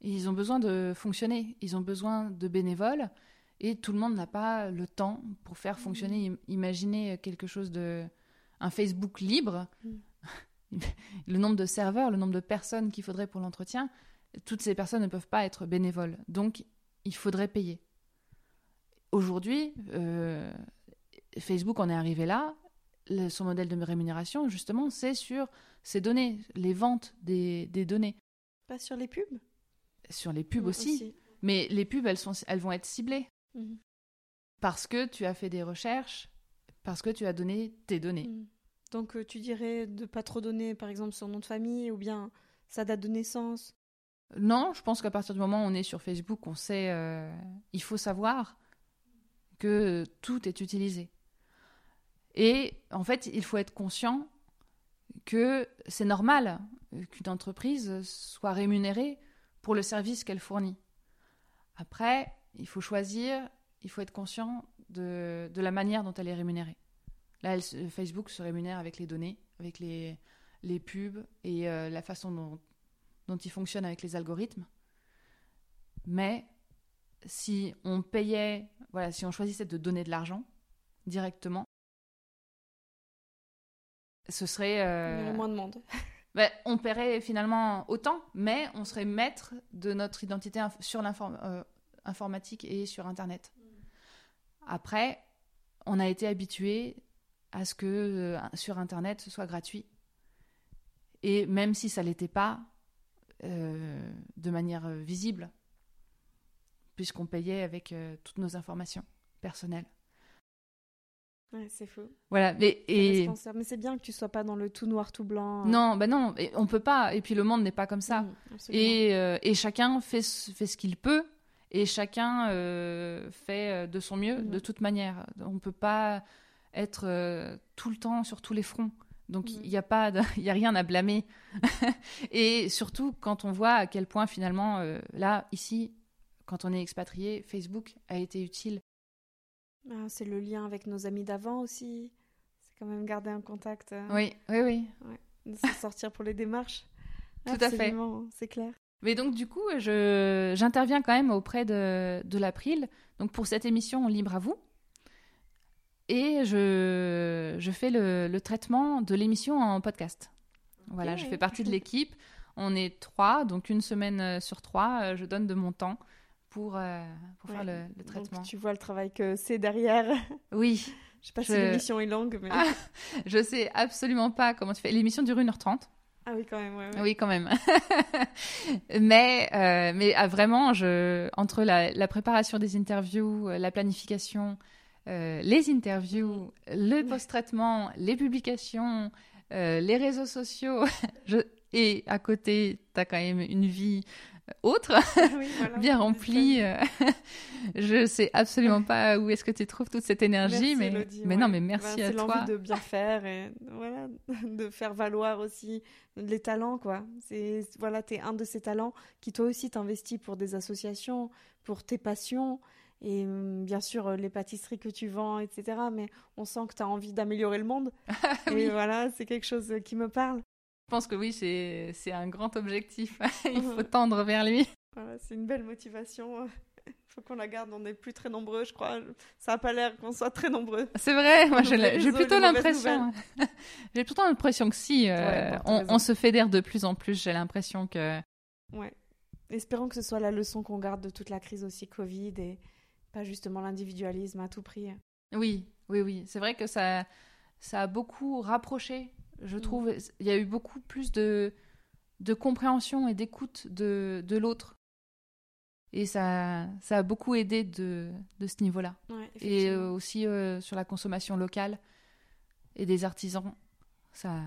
[SPEAKER 2] ils ont besoin de fonctionner, ils ont besoin de bénévoles, et tout le monde n'a pas le temps pour faire fonctionner. Mmh. Imaginez quelque chose de, un Facebook libre, mmh. le nombre de serveurs, le nombre de personnes qu'il faudrait pour l'entretien, toutes ces personnes ne peuvent pas être bénévoles, donc il faudrait payer aujourd'hui, euh, Facebook en est arrivé là, le- son modèle de rémunération, justement, c'est sur ces données, les ventes des, des données.
[SPEAKER 1] Pas sur les pubs?
[SPEAKER 2] Sur les pubs
[SPEAKER 1] Mm,
[SPEAKER 2] aussi. Mais les pubs, elles, sont, elles vont être ciblées
[SPEAKER 1] Mhm.
[SPEAKER 2] parce que tu as fait des recherches, parce que tu as donné tes données.
[SPEAKER 1] Mhm. Donc euh, tu dirais de pas trop donner, par exemple, son nom de famille ou bien sa date de naissance?
[SPEAKER 2] Non, je pense qu'à partir du moment où on est sur Facebook, on sait, euh, il faut savoir que tout est utilisé. Et en fait, il faut être conscient que c'est normal qu'une entreprise soit rémunérée pour le service qu'elle fournit. Après, il faut choisir, il faut être conscient de, de la manière dont elle est rémunérée. Là, elle Facebook se rémunère avec les données, avec les, les pubs et euh, la façon dont, dont il fonctionne avec les algorithmes. Mais si on payait, voilà, si on choisissait de donner de l'argent directement, ce serait.
[SPEAKER 1] Il y
[SPEAKER 2] euh,
[SPEAKER 1] moins de monde.
[SPEAKER 2] ben, on paierait finalement autant, mais on serait maître de notre identité sur l'informatique et sur Internet. Après, on a été habitué à ce que euh, sur Internet ce soit gratuit. Et même si ça l'était pas, euh, de manière euh, visible, puisqu'on payait avec euh, toutes nos informations personnelles.
[SPEAKER 1] Ouais, c'est faux.
[SPEAKER 2] Voilà. Mais, et...
[SPEAKER 1] Mais c'est bien que tu sois pas dans le tout noir, tout blanc.
[SPEAKER 2] Non, ben non, et on peut pas. Et puis le monde n'est pas comme ça.
[SPEAKER 1] Absolument.
[SPEAKER 2] Et, et chacun fait, fait ce qu'il peut et chacun euh, fait euh, de son mieux
[SPEAKER 1] Mhm.
[SPEAKER 2] de toute manière. On ne peut pas être euh, tout le temps sur tous les fronts. Donc il
[SPEAKER 1] Mhm.
[SPEAKER 2] n'y a, pas de- y a rien à blâmer. et surtout quand on voit à quel point finalement, euh, là, ici, quand on est expatrié, Facebook a été utile.
[SPEAKER 1] Ah, c'est le lien avec nos amis d'avant aussi. C'est quand même garder un contact.
[SPEAKER 2] Oui, oui, oui.
[SPEAKER 1] s'en sortir pour les démarches.
[SPEAKER 2] Tout à fait.
[SPEAKER 1] C'est clair.
[SPEAKER 2] Mais donc, du coup, je, j'interviens quand même auprès de, de l'April. Donc, pour cette émission Libre à vous. Et je, je fais le, le traitement de l'émission en podcast. Voilà, je fais partie de l'équipe. On est trois, donc une semaine euh, sur trois, euh, je donne de mon temps pour, euh, pour faire le, le traitement.
[SPEAKER 1] Donc tu vois le travail que c'est derrière.
[SPEAKER 2] Oui,
[SPEAKER 1] Je sais pas si l'émission est longue, mais.
[SPEAKER 2] Ah. je sais absolument pas comment tu fais. L'émission dure 1h30.
[SPEAKER 1] Ah oui, quand même. ouais, ouais.
[SPEAKER 2] Oui, quand même. mais euh, mais ah, vraiment, je, entre la, la préparation des interviews, euh, la planification, euh, les interviews, le post-traitement, les publications, euh, les réseaux sociaux, je, et à côté, tu as quand même une vie autre,
[SPEAKER 1] Oui, voilà.
[SPEAKER 2] bien remplie. euh, je sais absolument pas où est-ce que tu trouves toute cette énergie,
[SPEAKER 1] Merci,
[SPEAKER 2] mais,
[SPEAKER 1] Elodie,
[SPEAKER 2] mais
[SPEAKER 1] ouais.
[SPEAKER 2] non, mais merci
[SPEAKER 1] Bah,
[SPEAKER 2] à
[SPEAKER 1] c'est
[SPEAKER 2] toi.
[SPEAKER 1] l'envie de bien faire et voilà, de faire valoir aussi les talents, quoi. C'est voilà, t'es un de ces talents qui toi aussi t'investis pour des associations, pour tes passions et hum, bien sûr euh, les pâtisseries que tu vends, etc. Mais on sent que tu as envie d'améliorer le monde.
[SPEAKER 2] Oui.
[SPEAKER 1] Et voilà, c'est quelque chose qui me parle.
[SPEAKER 2] Je pense que oui, c'est un grand objectif. Il faut tendre vers lui.
[SPEAKER 1] Voilà, c'est une belle motivation. Il faut qu'on la garde. On n'est plus très nombreux, je crois. Ça n'a pas l'air qu'on soit très nombreux.
[SPEAKER 2] C'est vrai, moi j'ai plutôt l'impression. j'ai plutôt l'impression que si, euh,
[SPEAKER 1] Ouais,
[SPEAKER 2] on se fédère de plus en plus. J'ai l'impression que.
[SPEAKER 1] Ouais. Espérons que ce soit la leçon qu'on garde de toute la crise aussi Covid et pas justement l'individualisme à tout prix.
[SPEAKER 2] Oui, oui, oui. C'est vrai que ça, ça a beaucoup rapproché, je
[SPEAKER 1] Mm.
[SPEAKER 2] trouve. Il y a eu beaucoup plus de, de compréhension et d'écoute de, de l'autre. Et ça, ça a beaucoup aidé de, de ce niveau-là.
[SPEAKER 1] Ouais,
[SPEAKER 2] Et euh, aussi euh, sur la consommation locale et des artisans. Ça,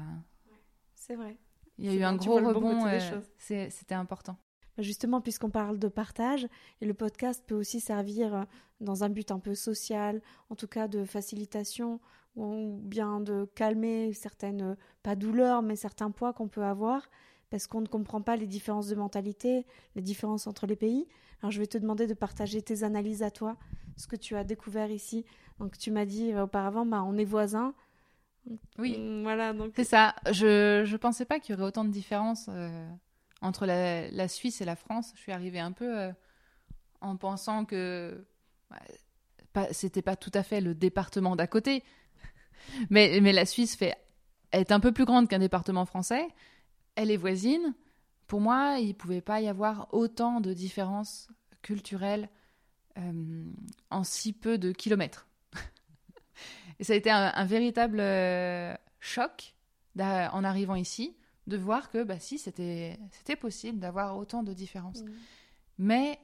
[SPEAKER 1] c'est vrai.
[SPEAKER 2] il y a eu un gros
[SPEAKER 1] bon
[SPEAKER 2] rebond. euh, c'est- C'était important.
[SPEAKER 1] Justement, puisqu'on parle de partage, et le podcast peut aussi servir euh, dans un but un peu social, en tout cas de facilitation, ou bien de calmer certaines, euh, pas douleurs, mais certains poids qu'on peut avoir, parce qu'on ne comprend pas les différences de mentalité, les différences entre les pays. Alors je vais te demander de partager tes analyses à toi, ce que tu as découvert ici. Donc tu m'as dit euh, auparavant, bah, on est voisins.
[SPEAKER 2] Oui.
[SPEAKER 1] Voilà, donc
[SPEAKER 2] C'est ça. Je ne pensais pas qu'il y aurait autant de différences euh, entre la, Suisse et la France. Je suis arrivée un peu euh, en pensant que pas, c'était pas tout à fait le département d'à côté. Mais, mais la Suisse fait, est un peu plus grande qu'un département français. Elle est voisine. Pour moi, il ne pouvait pas y avoir autant de différences culturelles euh, en si peu de kilomètres. Et ça a été un, véritable euh, choc en arrivant ici de voir que bah si c'était c'était possible d'avoir autant de différences. Mmh. Mais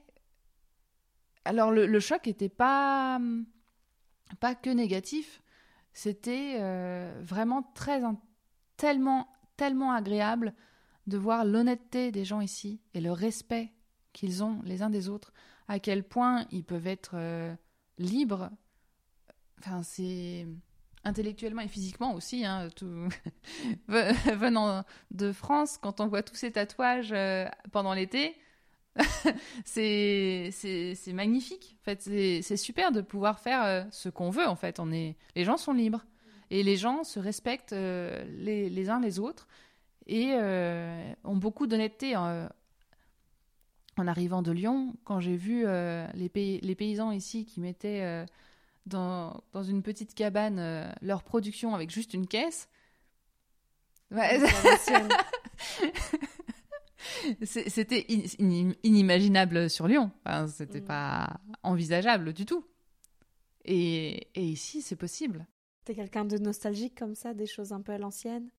[SPEAKER 2] alors le, choc n'était pas pas que négatif, c'était euh, vraiment très tellement tellement agréable de voir l'honnêteté des gens ici et le respect qu'ils ont les uns des autres, à quel point ils peuvent être euh, libres. Enfin, c'est intellectuellement et physiquement aussi, hein, venant de France, quand on voit tous ces tatouages euh, pendant l'été, c'est magnifique. En fait, c'est super de pouvoir faire euh, ce qu'on veut. En fait, on est, les gens sont libres et les gens se respectent les, les, uns les autres et ont beaucoup d'honnêteté en arrivant de Lyon, quand j'ai vu euh, les, les, paysans ici qui mettaient euh, dans, dans, une petite cabane euh, leur production avec juste une caisse, c'était inimaginable sur Lyon. Enfin, c'était mm. pas envisageable du tout. Et, et ici, c'est possible.
[SPEAKER 1] T'es quelqu'un de nostalgique comme ça, des choses un peu à l'ancienne?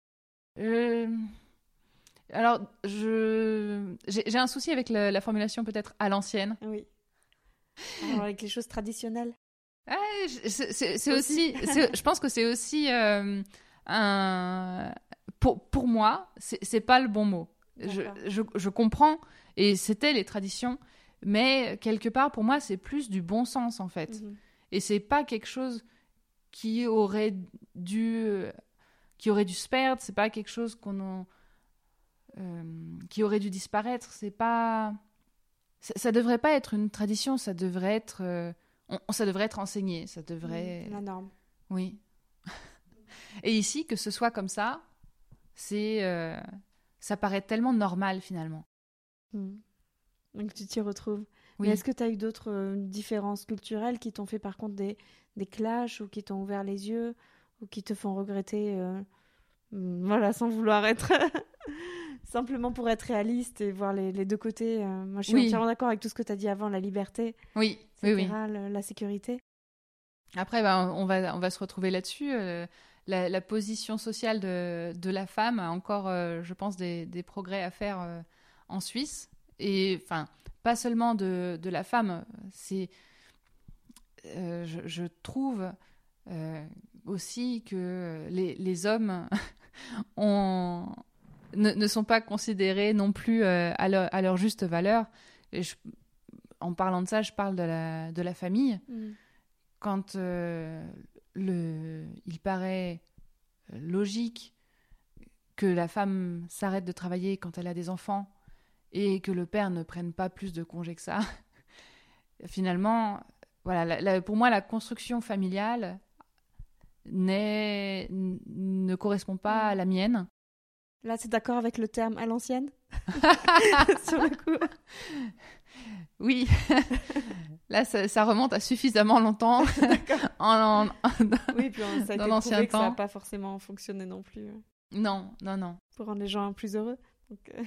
[SPEAKER 2] Alors, je j'ai un souci avec la, formulation peut-être à l'ancienne.
[SPEAKER 1] Oui. avec les choses traditionnelles.
[SPEAKER 2] C'est aussi. je pense que c'est aussi euh, un. Pour, pour moi, c'est pas le bon mot. Je, je, je, comprends, et c'était les traditions, mais quelque part, pour moi, c'est plus du bon sens en fait. Mhm. Et c'est pas quelque chose qui aurait dû qui aurait dû se perdre. C'est pas quelque chose qu'on euh, qui aurait dû disparaître. C'est pas, ça, devrait pas être une tradition. Ça devrait être, euh, ça devrait être enseigné. Ça devrait.
[SPEAKER 1] la norme.
[SPEAKER 2] Oui. Et ici, que ce soit comme ça, c'est, euh, ça paraît tellement normal finalement.
[SPEAKER 1] Hmm. Donc tu t'y retrouves. Oui. Mais est-ce que tu as eu d'autres différences culturelles qui t'ont fait par contre des, des clashs ou qui t'ont ouvert les yeux ou qui te font regretter hmm, Voilà, sans vouloir être Simplement pour être réaliste et voir les, deux côtés. Euh, moi, je suis entièrement d'accord avec tout ce que tu as dit avant, la liberté,
[SPEAKER 2] oui, oui, oui.
[SPEAKER 1] La, sécurité.
[SPEAKER 2] Après, ben, on, va, on va se retrouver là-dessus. Euh, la, position sociale de, de, la femme a encore, euh, je pense, des, des, progrès à faire en Suisse. Et enfin, pas seulement de, de la femme, c'est. Je, je, trouve aussi que les, les hommes ont ne, sont pas considérés non plus euh, à, leur, juste valeur. en parlant de ça, je parle de la, de la famille. Mm. Quand euh, le, il paraît logique que la femme s'arrête de travailler quand elle a des enfants et que le père ne prenne pas plus de congés que ça, finalement, voilà, pour moi, la construction familiale ne correspond pas à la mienne.
[SPEAKER 1] Là, c'est d'accord avec le terme à l'ancienne? Sur le coup.
[SPEAKER 2] Oui. Là, ça, remonte à suffisamment longtemps. en,
[SPEAKER 1] oui, puis ça a été prouvé que ça n'a pas forcément fonctionné non plus.
[SPEAKER 2] Non, non, non.
[SPEAKER 1] Pour rendre les gens plus heureux. Euh.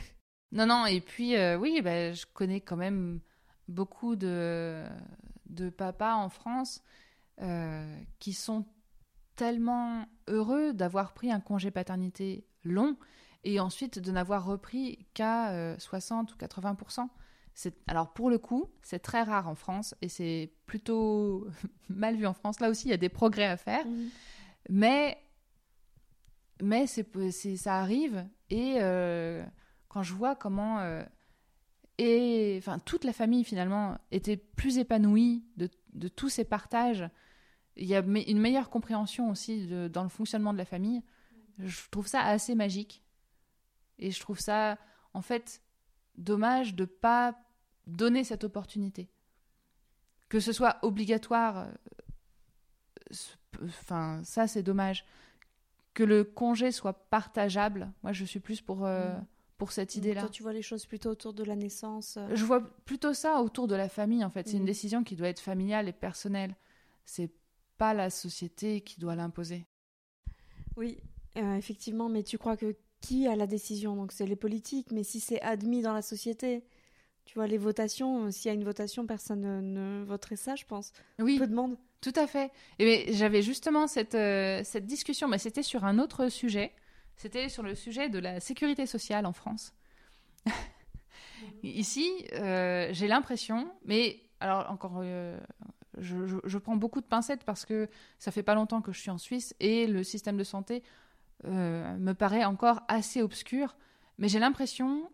[SPEAKER 2] Non, non, et puis, euh, oui, bah, je connais quand même beaucoup de, de papas en France euh, qui sont tellement heureux d'avoir pris un congé paternité long et ensuite de n'avoir repris qu'à 60 euh, ou 80% alors pour le coup, c'est très rare en France et c'est plutôt mal vu en France. Là aussi, il y a des progrès à faire, mhm. mais mais c'est ça arrive et euh, quand je vois comment euh, et enfin toute la famille finalement était plus épanouie de, de tous ces partages. Il y a une meilleure compréhension aussi de, dans le fonctionnement de la famille. Je trouve ça assez magique. Et je trouve ça, en fait, dommage de pas donner cette opportunité. Que ce soit obligatoire, euh, enfin, ça c'est dommage. Que le congé soit partageable, moi je suis plus pour, euh, mm. pour cette idée-là.
[SPEAKER 1] Toi tu vois les choses plutôt autour de la naissance euh.
[SPEAKER 2] Je vois plutôt ça autour de la famille en fait. C'est une mm. décision qui doit être familiale et personnelle. C'est pas la société qui doit l'imposer.
[SPEAKER 1] Oui, effectivement, mais tu crois que qui a la décision Donc c'est les politiques, mais si c'est admis dans la société, tu vois, les votations, euh, s'il y a une votation, personne ne, voterait ça, je pense.
[SPEAKER 2] Oui.
[SPEAKER 1] Peu de monde.
[SPEAKER 2] Tout à fait. Et j'avais justement cette, euh, cette discussion, mais c'était sur un autre sujet. C'était sur le sujet de la sécurité sociale en France. Ici, euh, j'ai l'impression, mais alors encore, euh, je, je, prends beaucoup de pincettes parce que ça fait pas longtemps que je suis en Suisse et le système de santé me paraît encore assez obscur. Mais j'ai l'impression,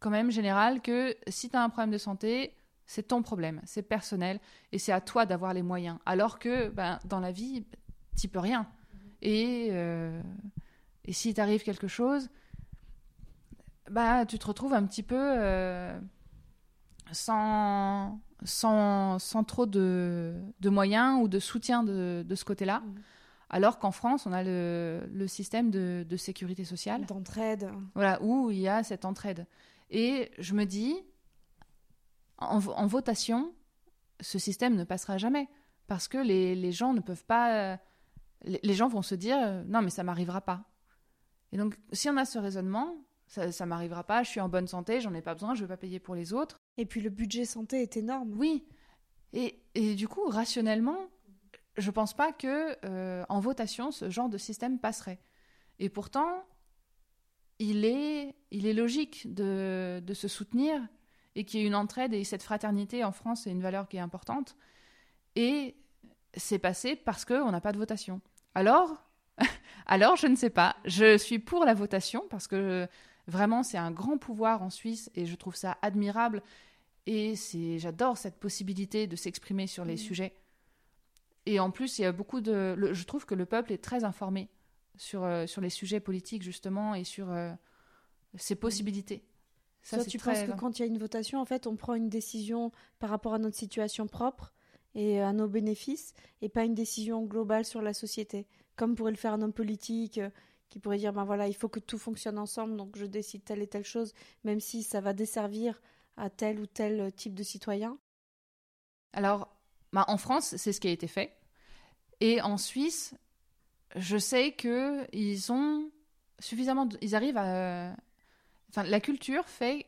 [SPEAKER 2] quand même général, que si tu as un problème de santé, c'est ton problème, c'est personnel, et c'est à toi d'avoir les moyens. Alors que ben, dans la vie, tu peux rien. Et, euh, et si t'arrive quelque chose, bah, tu te retrouves un petit peu euh, sans, sans, sans, trop de, de, moyens ou de soutien de, de ce côté-là. Mmh. Alors qu'en France, on a le, le système de, de, sécurité sociale.
[SPEAKER 1] D'entraide.
[SPEAKER 2] Voilà, où il y a cette entraide. Et je me dis, en, votation, ce système ne passera jamais. Parce que les, gens ne peuvent pas. Les, gens vont se dire non, mais ça m'arrivera pas. Et donc, si on a ce raisonnement, ça, ça m'arrivera pas, je suis en bonne santé, j'en ai pas besoin, je vais pas payer pour les autres.
[SPEAKER 1] Et puis le budget santé est énorme.
[SPEAKER 2] Oui. Et, du coup, rationnellement, je pense pas que euh, en votation, ce genre de système passerait. Et pourtant, il est, il est logique de, de se soutenir et qu'il y ait une entraide et cette fraternité en France, c'est une valeur qui est importante. Et c'est passé parce qu'on n'a pas de votation. Alors, alors, je ne sais pas. Je suis pour la votation parce que vraiment, c'est un grand pouvoir en Suisse et je trouve ça admirable. Et c'est, j'adore cette possibilité de s'exprimer sur les mmh. sujets. Et en plus, il y a beaucoup de. je trouve que le peuple est très informé sur, euh, sur les sujets politiques, justement, et sur euh, ses possibilités.
[SPEAKER 1] Ça, tu penses que quand il y a une votation, en fait, on prend une décision par rapport à notre situation propre et à nos bénéfices, et pas une décision globale sur la société, comme pourrait le faire un homme politique euh, qui pourrait dire ben voilà, il faut que tout fonctionne ensemble, donc je décide telle et telle chose, même si ça va desservir à tel ou tel type de citoyen.
[SPEAKER 2] Alors, bah, en France, c'est ce qui a été fait, et en Suisse, je sais que ils ont suffisamment, ils arrivent à enfin, la culture fait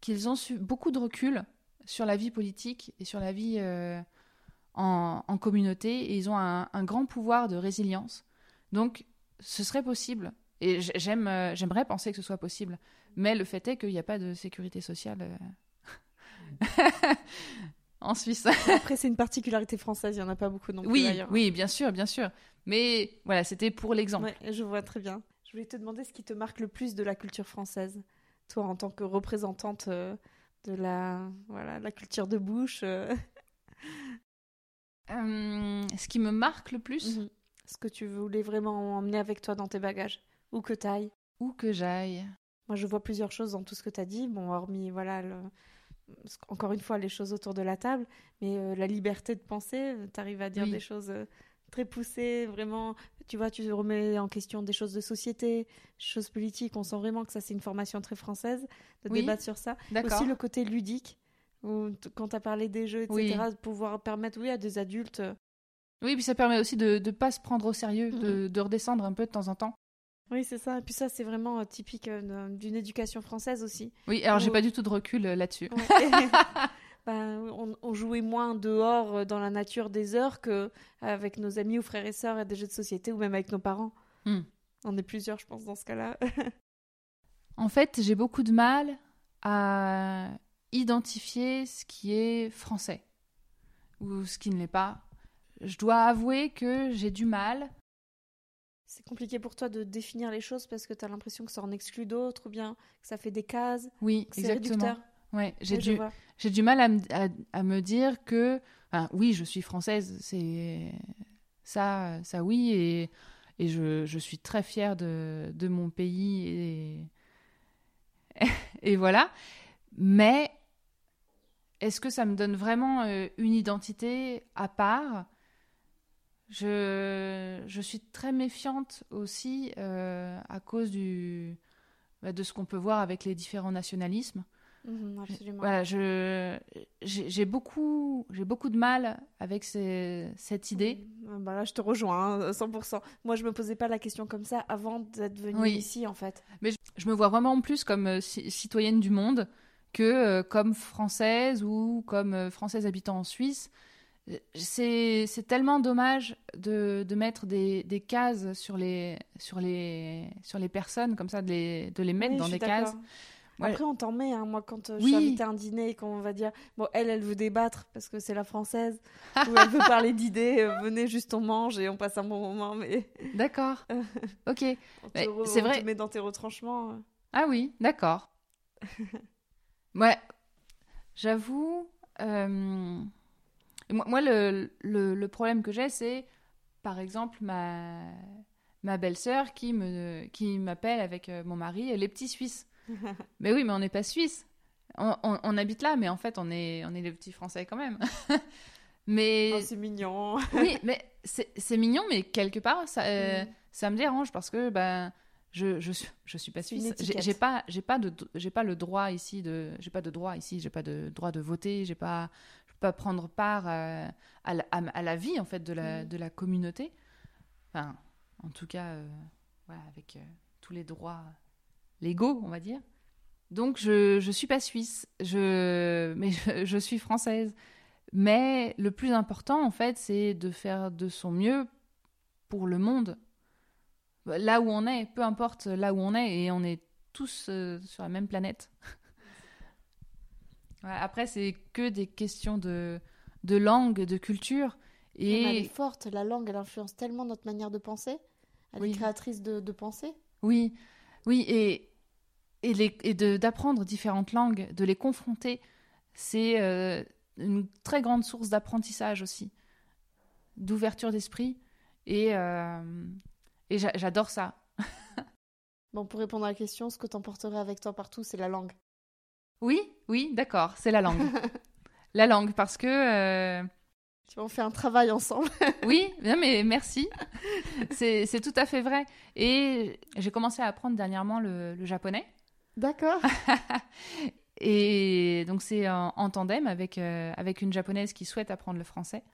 [SPEAKER 2] qu'ils ont su beaucoup de recul sur la vie politique et sur la vie euh, en, communauté et ils ont un, grand pouvoir de résilience. Donc, ce serait possible. Et j'aime, euh, j'aimerais penser que ce soit possible. Mais le fait est qu'il n'y a pas de sécurité sociale euh, en Suisse.
[SPEAKER 1] Après, c'est une particularité française, il n'y en a pas beaucoup non plus.
[SPEAKER 2] Oui, oui, bien sûr, bien sûr. Mais voilà, c'était pour l'exemple.
[SPEAKER 1] je vois très bien. Je voulais te demander ce qui te marque le plus de la culture française, toi en tant que représentante euh, de la, voilà, la culture de bouche. Euh.
[SPEAKER 2] Euh, ce qui me marque le plus
[SPEAKER 1] mhm. Ce que tu voulais vraiment emmener avec toi dans tes bagages, où que ailles
[SPEAKER 2] Où que j'aille.
[SPEAKER 1] Moi, je vois plusieurs choses dans tout ce que tu as dit. Bon, hormis, voilà, encore une fois, les choses autour de la table, mais la liberté de penser, tu arrives à dire des choses très poussé, vraiment, tu vois, tu remets en question des choses de société, choses politiques, on sent vraiment que ça c'est une formation très française, de débattre sur ça. Aussi le côté ludique, où quand tu as parlé des jeux, etc., de pouvoir permettre, oui, à des adultes... Euh,
[SPEAKER 2] oui, puis ça permet aussi de ne pas se prendre au sérieux, de, de, redescendre un peu de temps en temps.
[SPEAKER 1] Oui, c'est ça. Et puis ça, c'est vraiment euh, typique euh, d'une éducation française aussi.
[SPEAKER 2] Oui, alors j'ai pas du tout de recul là-dessus.
[SPEAKER 1] Ben, on, jouait moins dehors euh, dans la nature des heures que avec nos amis ou frères et sœurs à des jeux de société ou même avec nos parents. Hmm. On est plusieurs, je pense, dans ce cas-là.
[SPEAKER 2] en fait, j'ai beaucoup de mal à identifier ce qui est français ou ce qui ne l'est pas. Je dois avouer que j'ai du mal.
[SPEAKER 1] C'est compliqué pour toi de définir les choses parce que tu as l'impression que ça en exclut d'autres ou bien que ça fait des cases.
[SPEAKER 2] Oui, exactement. Ouais, j'ai du, j'ai du mal à, à, me dire que, oui, je suis française, c'est ça, ça oui, et, et je, je, suis très fière de, de mon pays et, et voilà. Mais est-ce que ça me donne vraiment euh, une identité à part je, je, suis très méfiante aussi euh, à cause du, bah, de ce qu'on peut voir avec les différents nationalismes.
[SPEAKER 1] Mhm, absolument.
[SPEAKER 2] Voilà, je, j'ai beaucoup, j'ai beaucoup de mal avec cette idée.
[SPEAKER 1] Mhm. Bah là, je te rejoins, hein, 100%. Moi, je me posais pas la question comme ça avant d'être venue ici, en fait.
[SPEAKER 2] Mais je, me vois vraiment plus comme euh, citoyenne du monde que euh, comme française ou comme euh, française habitant en Suisse. C'est tellement dommage de, de mettre des, des cases sur les, sur, les, sur les personnes, comme ça, de les, de les mettre
[SPEAKER 1] Oui,
[SPEAKER 2] dans
[SPEAKER 1] je
[SPEAKER 2] des cases.
[SPEAKER 1] Après, on t'en met. hein. Moi, quand euh, je
[SPEAKER 2] Oui.
[SPEAKER 1] suis invitée à un dîner et qu'on va dire, bon, elle, elle veut débattre parce que c'est la française, ou elle veut parler d'idées, euh, venez juste, on mange et on passe un bon moment, mais
[SPEAKER 2] D'accord. ok.
[SPEAKER 1] on
[SPEAKER 2] c'est
[SPEAKER 1] on
[SPEAKER 2] vrai.
[SPEAKER 1] te met dans tes retranchements. euh.
[SPEAKER 2] Ah oui, d'accord. ouais, j'avoue. euh, Moi, moi, le, le, le problème que j'ai, c'est, par exemple, ma, ma belle-sœur qui me qui m'appelle avec euh, mon mari, les petits Suisses. mais oui, mais on n'est pas Suisses. On, on- on habite là, mais en fait, on est, on est des petits Français quand même. mais
[SPEAKER 1] Oh, c'est mignon.
[SPEAKER 2] oui, mais c'est mignon, mais quelque part, ça, euh,
[SPEAKER 1] Mm.
[SPEAKER 2] ça me dérange parce que ben, je, je, suis, je suis pas suisse. J'ai pas, j'ai pas de, j'ai pas le droit ici de, j'ai pas de droit ici, j'ai pas de droit de voter, j'ai pas, pas prendre part euh, à, la, à, à la vie en fait de la,
[SPEAKER 1] Mm.
[SPEAKER 2] de la communauté. Enfin, en tout cas, euh, voilà, avec euh, tous les droits légaux, on va dire. Donc je, je suis pas suisse, je, mais je, je suis française. Mais le plus important, en fait, c'est de faire de son mieux pour le monde. Là où on est, peu importe là où on est, et on est tous euh, sur la même planète. Ouais, après, c'est que des questions de, de langue, de culture.
[SPEAKER 1] Mais elle est
[SPEAKER 2] Et
[SPEAKER 1] forte, la langue, elle influence tellement notre manière de penser. Elle
[SPEAKER 2] Oui.
[SPEAKER 1] est créatrice de, de pensée.
[SPEAKER 2] oui, oui, et, et, les- et d'apprendre différentes langues, de les confronter, c'est euh, une très grande source d'apprentissage aussi, d'ouverture d'esprit. Et, euh, et j'a- j'adore ça.
[SPEAKER 1] Bon, pour répondre à la question, ce que t'emporterais avec toi partout, c'est la langue.
[SPEAKER 2] Oui, oui, d'accord, c'est la langue. la langue, parce que... euh,
[SPEAKER 1] on fait un travail ensemble.
[SPEAKER 2] Oui, non, mais merci. C'est c'est tout à fait vrai. Et j'ai commencé à apprendre dernièrement le, le japonais.
[SPEAKER 1] D'accord.
[SPEAKER 2] Et donc c'est en, en tandem avec, euh, avec une japonaise qui souhaite apprendre le français.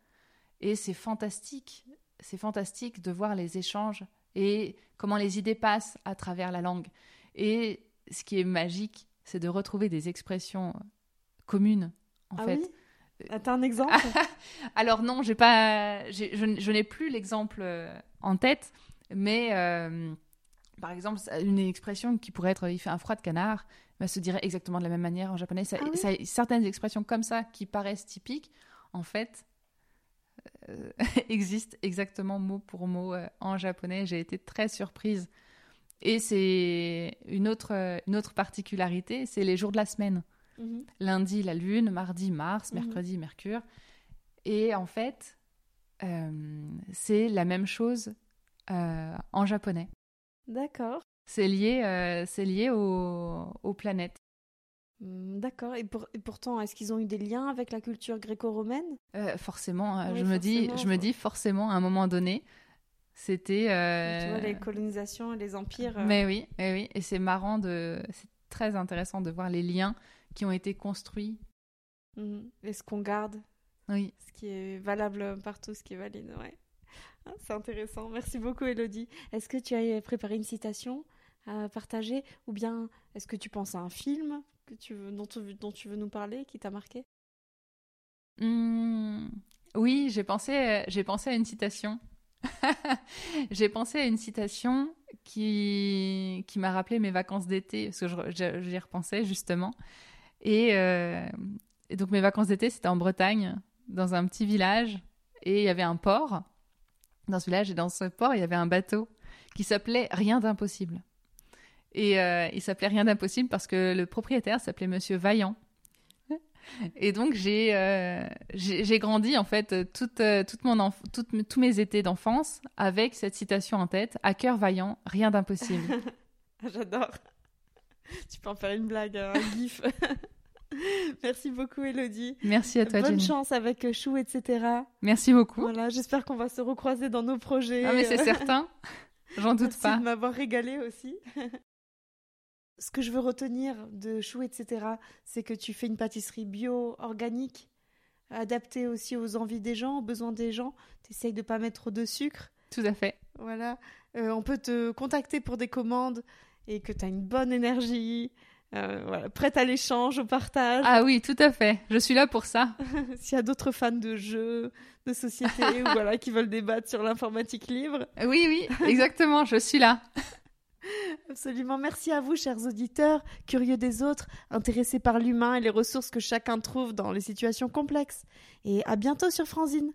[SPEAKER 2] Et c'est fantastique. C'est fantastique de voir les échanges et comment les idées passent à travers la langue. Et ce qui est magique, c'est de retrouver des expressions communes, en
[SPEAKER 1] ah
[SPEAKER 2] fait.
[SPEAKER 1] oui? Ah, T'as un exemple?
[SPEAKER 2] Alors non, j'ai pas, je, n'ai plus l'exemple euh, en tête, mais euh, par exemple, une expression qui pourrait être "il fait un froid de canard" bah, se dirait exactement de la même manière en japonais. Ça,
[SPEAKER 1] Ah oui?
[SPEAKER 2] ça- certaines expressions comme ça qui paraissent typiques, en fait, euh, existent exactement mot pour mot euh, en japonais. J'ai été très surprise. Et c'est une autre, une autre particularité, c'est les jours de la semaine
[SPEAKER 1] Mhm.
[SPEAKER 2] lundi la lune, mardi Mars,
[SPEAKER 1] Mhm.
[SPEAKER 2] mercredi Mercure. Et en fait, euh, c'est la même chose euh, en japonais.
[SPEAKER 1] D'accord.
[SPEAKER 2] C'est lié, euh, c'est lié aux, aux planètes.
[SPEAKER 1] Hmm, D'accord. Et, pour- et pourtant, est-ce qu'ils ont eu des liens avec la culture gréco-romaine?
[SPEAKER 2] Forcément,
[SPEAKER 1] Oui,
[SPEAKER 2] je me dis, je me dis forcément à un moment donné, c'était. euh,
[SPEAKER 1] Tu vois, les colonisations et les empires. euh,
[SPEAKER 2] Mais oui, mais oui, et c'est marrant de, c'est très intéressant de voir les liens qui ont été construits.
[SPEAKER 1] mhm. Et ce qu'on garde,
[SPEAKER 2] Oui.
[SPEAKER 1] ce qui est valable partout, ce qui est valide, ouais. Ah, C'est intéressant. Merci beaucoup, Elodie. Est-ce que tu as préparé une citation à partager? Ou bien est-ce que tu penses à un film que tu veux, dont, tu, dont tu veux nous parler qui t'a marqué?
[SPEAKER 2] Hmm, oui, j'ai pensé, j'ai pensé à une citation. j'ai pensé à une citation qui, qui m'a rappelé mes vacances d'été, parce que j'y repensais justement. Et, euh, et donc mes vacances d'été, c'était en Bretagne, dans un petit village, et il y avait un port dans ce village, et dans ce port, il y avait un bateau qui s'appelait Rien d'impossible. Et euh, il s'appelait Rien d'impossible parce que le propriétaire s'appelait Monsieur Vaillant. Et donc j'ai euh, j'ai j'ai grandi en fait toute, euh, toute mon toute tous mes étés d'enfance avec cette citation en tête à cœur vaillant, rien d'impossible.
[SPEAKER 1] J'adore. Tu peux en faire une blague, un gif. Merci beaucoup, Elodie.
[SPEAKER 2] Merci à toi
[SPEAKER 1] Bonne
[SPEAKER 2] Jenny.
[SPEAKER 1] chance avec euh, Chou, etc.
[SPEAKER 2] Merci beaucoup.
[SPEAKER 1] Voilà, j'espère qu'on va se recroiser dans nos projets.
[SPEAKER 2] Ah mais c'est certain, j'en doute
[SPEAKER 1] Merci
[SPEAKER 2] pas.
[SPEAKER 1] de m'avoir régalé aussi. Ce que je veux retenir de Chou, etc., c'est que tu fais une pâtisserie bio, organique, adaptée aussi aux envies des gens, aux besoins des gens. Tu essayes de pas mettre trop de sucre.
[SPEAKER 2] Tout à fait.
[SPEAKER 1] Voilà. Euh, on peut te contacter pour des commandes et que tu as une bonne énergie. Euh, voilà, prête à l'échange, au partage.
[SPEAKER 2] Ah oui, tout à fait. Je suis là pour ça.
[SPEAKER 1] S'il y a d'autres fans de jeux, de société, ou voilà, qui veulent débattre sur l'informatique libre.
[SPEAKER 2] Oui, oui, exactement, je suis là.
[SPEAKER 1] Absolument. Merci à vous, chers auditeurs, curieux des autres, intéressés par l'humain et les ressources que chacun trouve dans les situations complexes. Et à bientôt sur Franzine.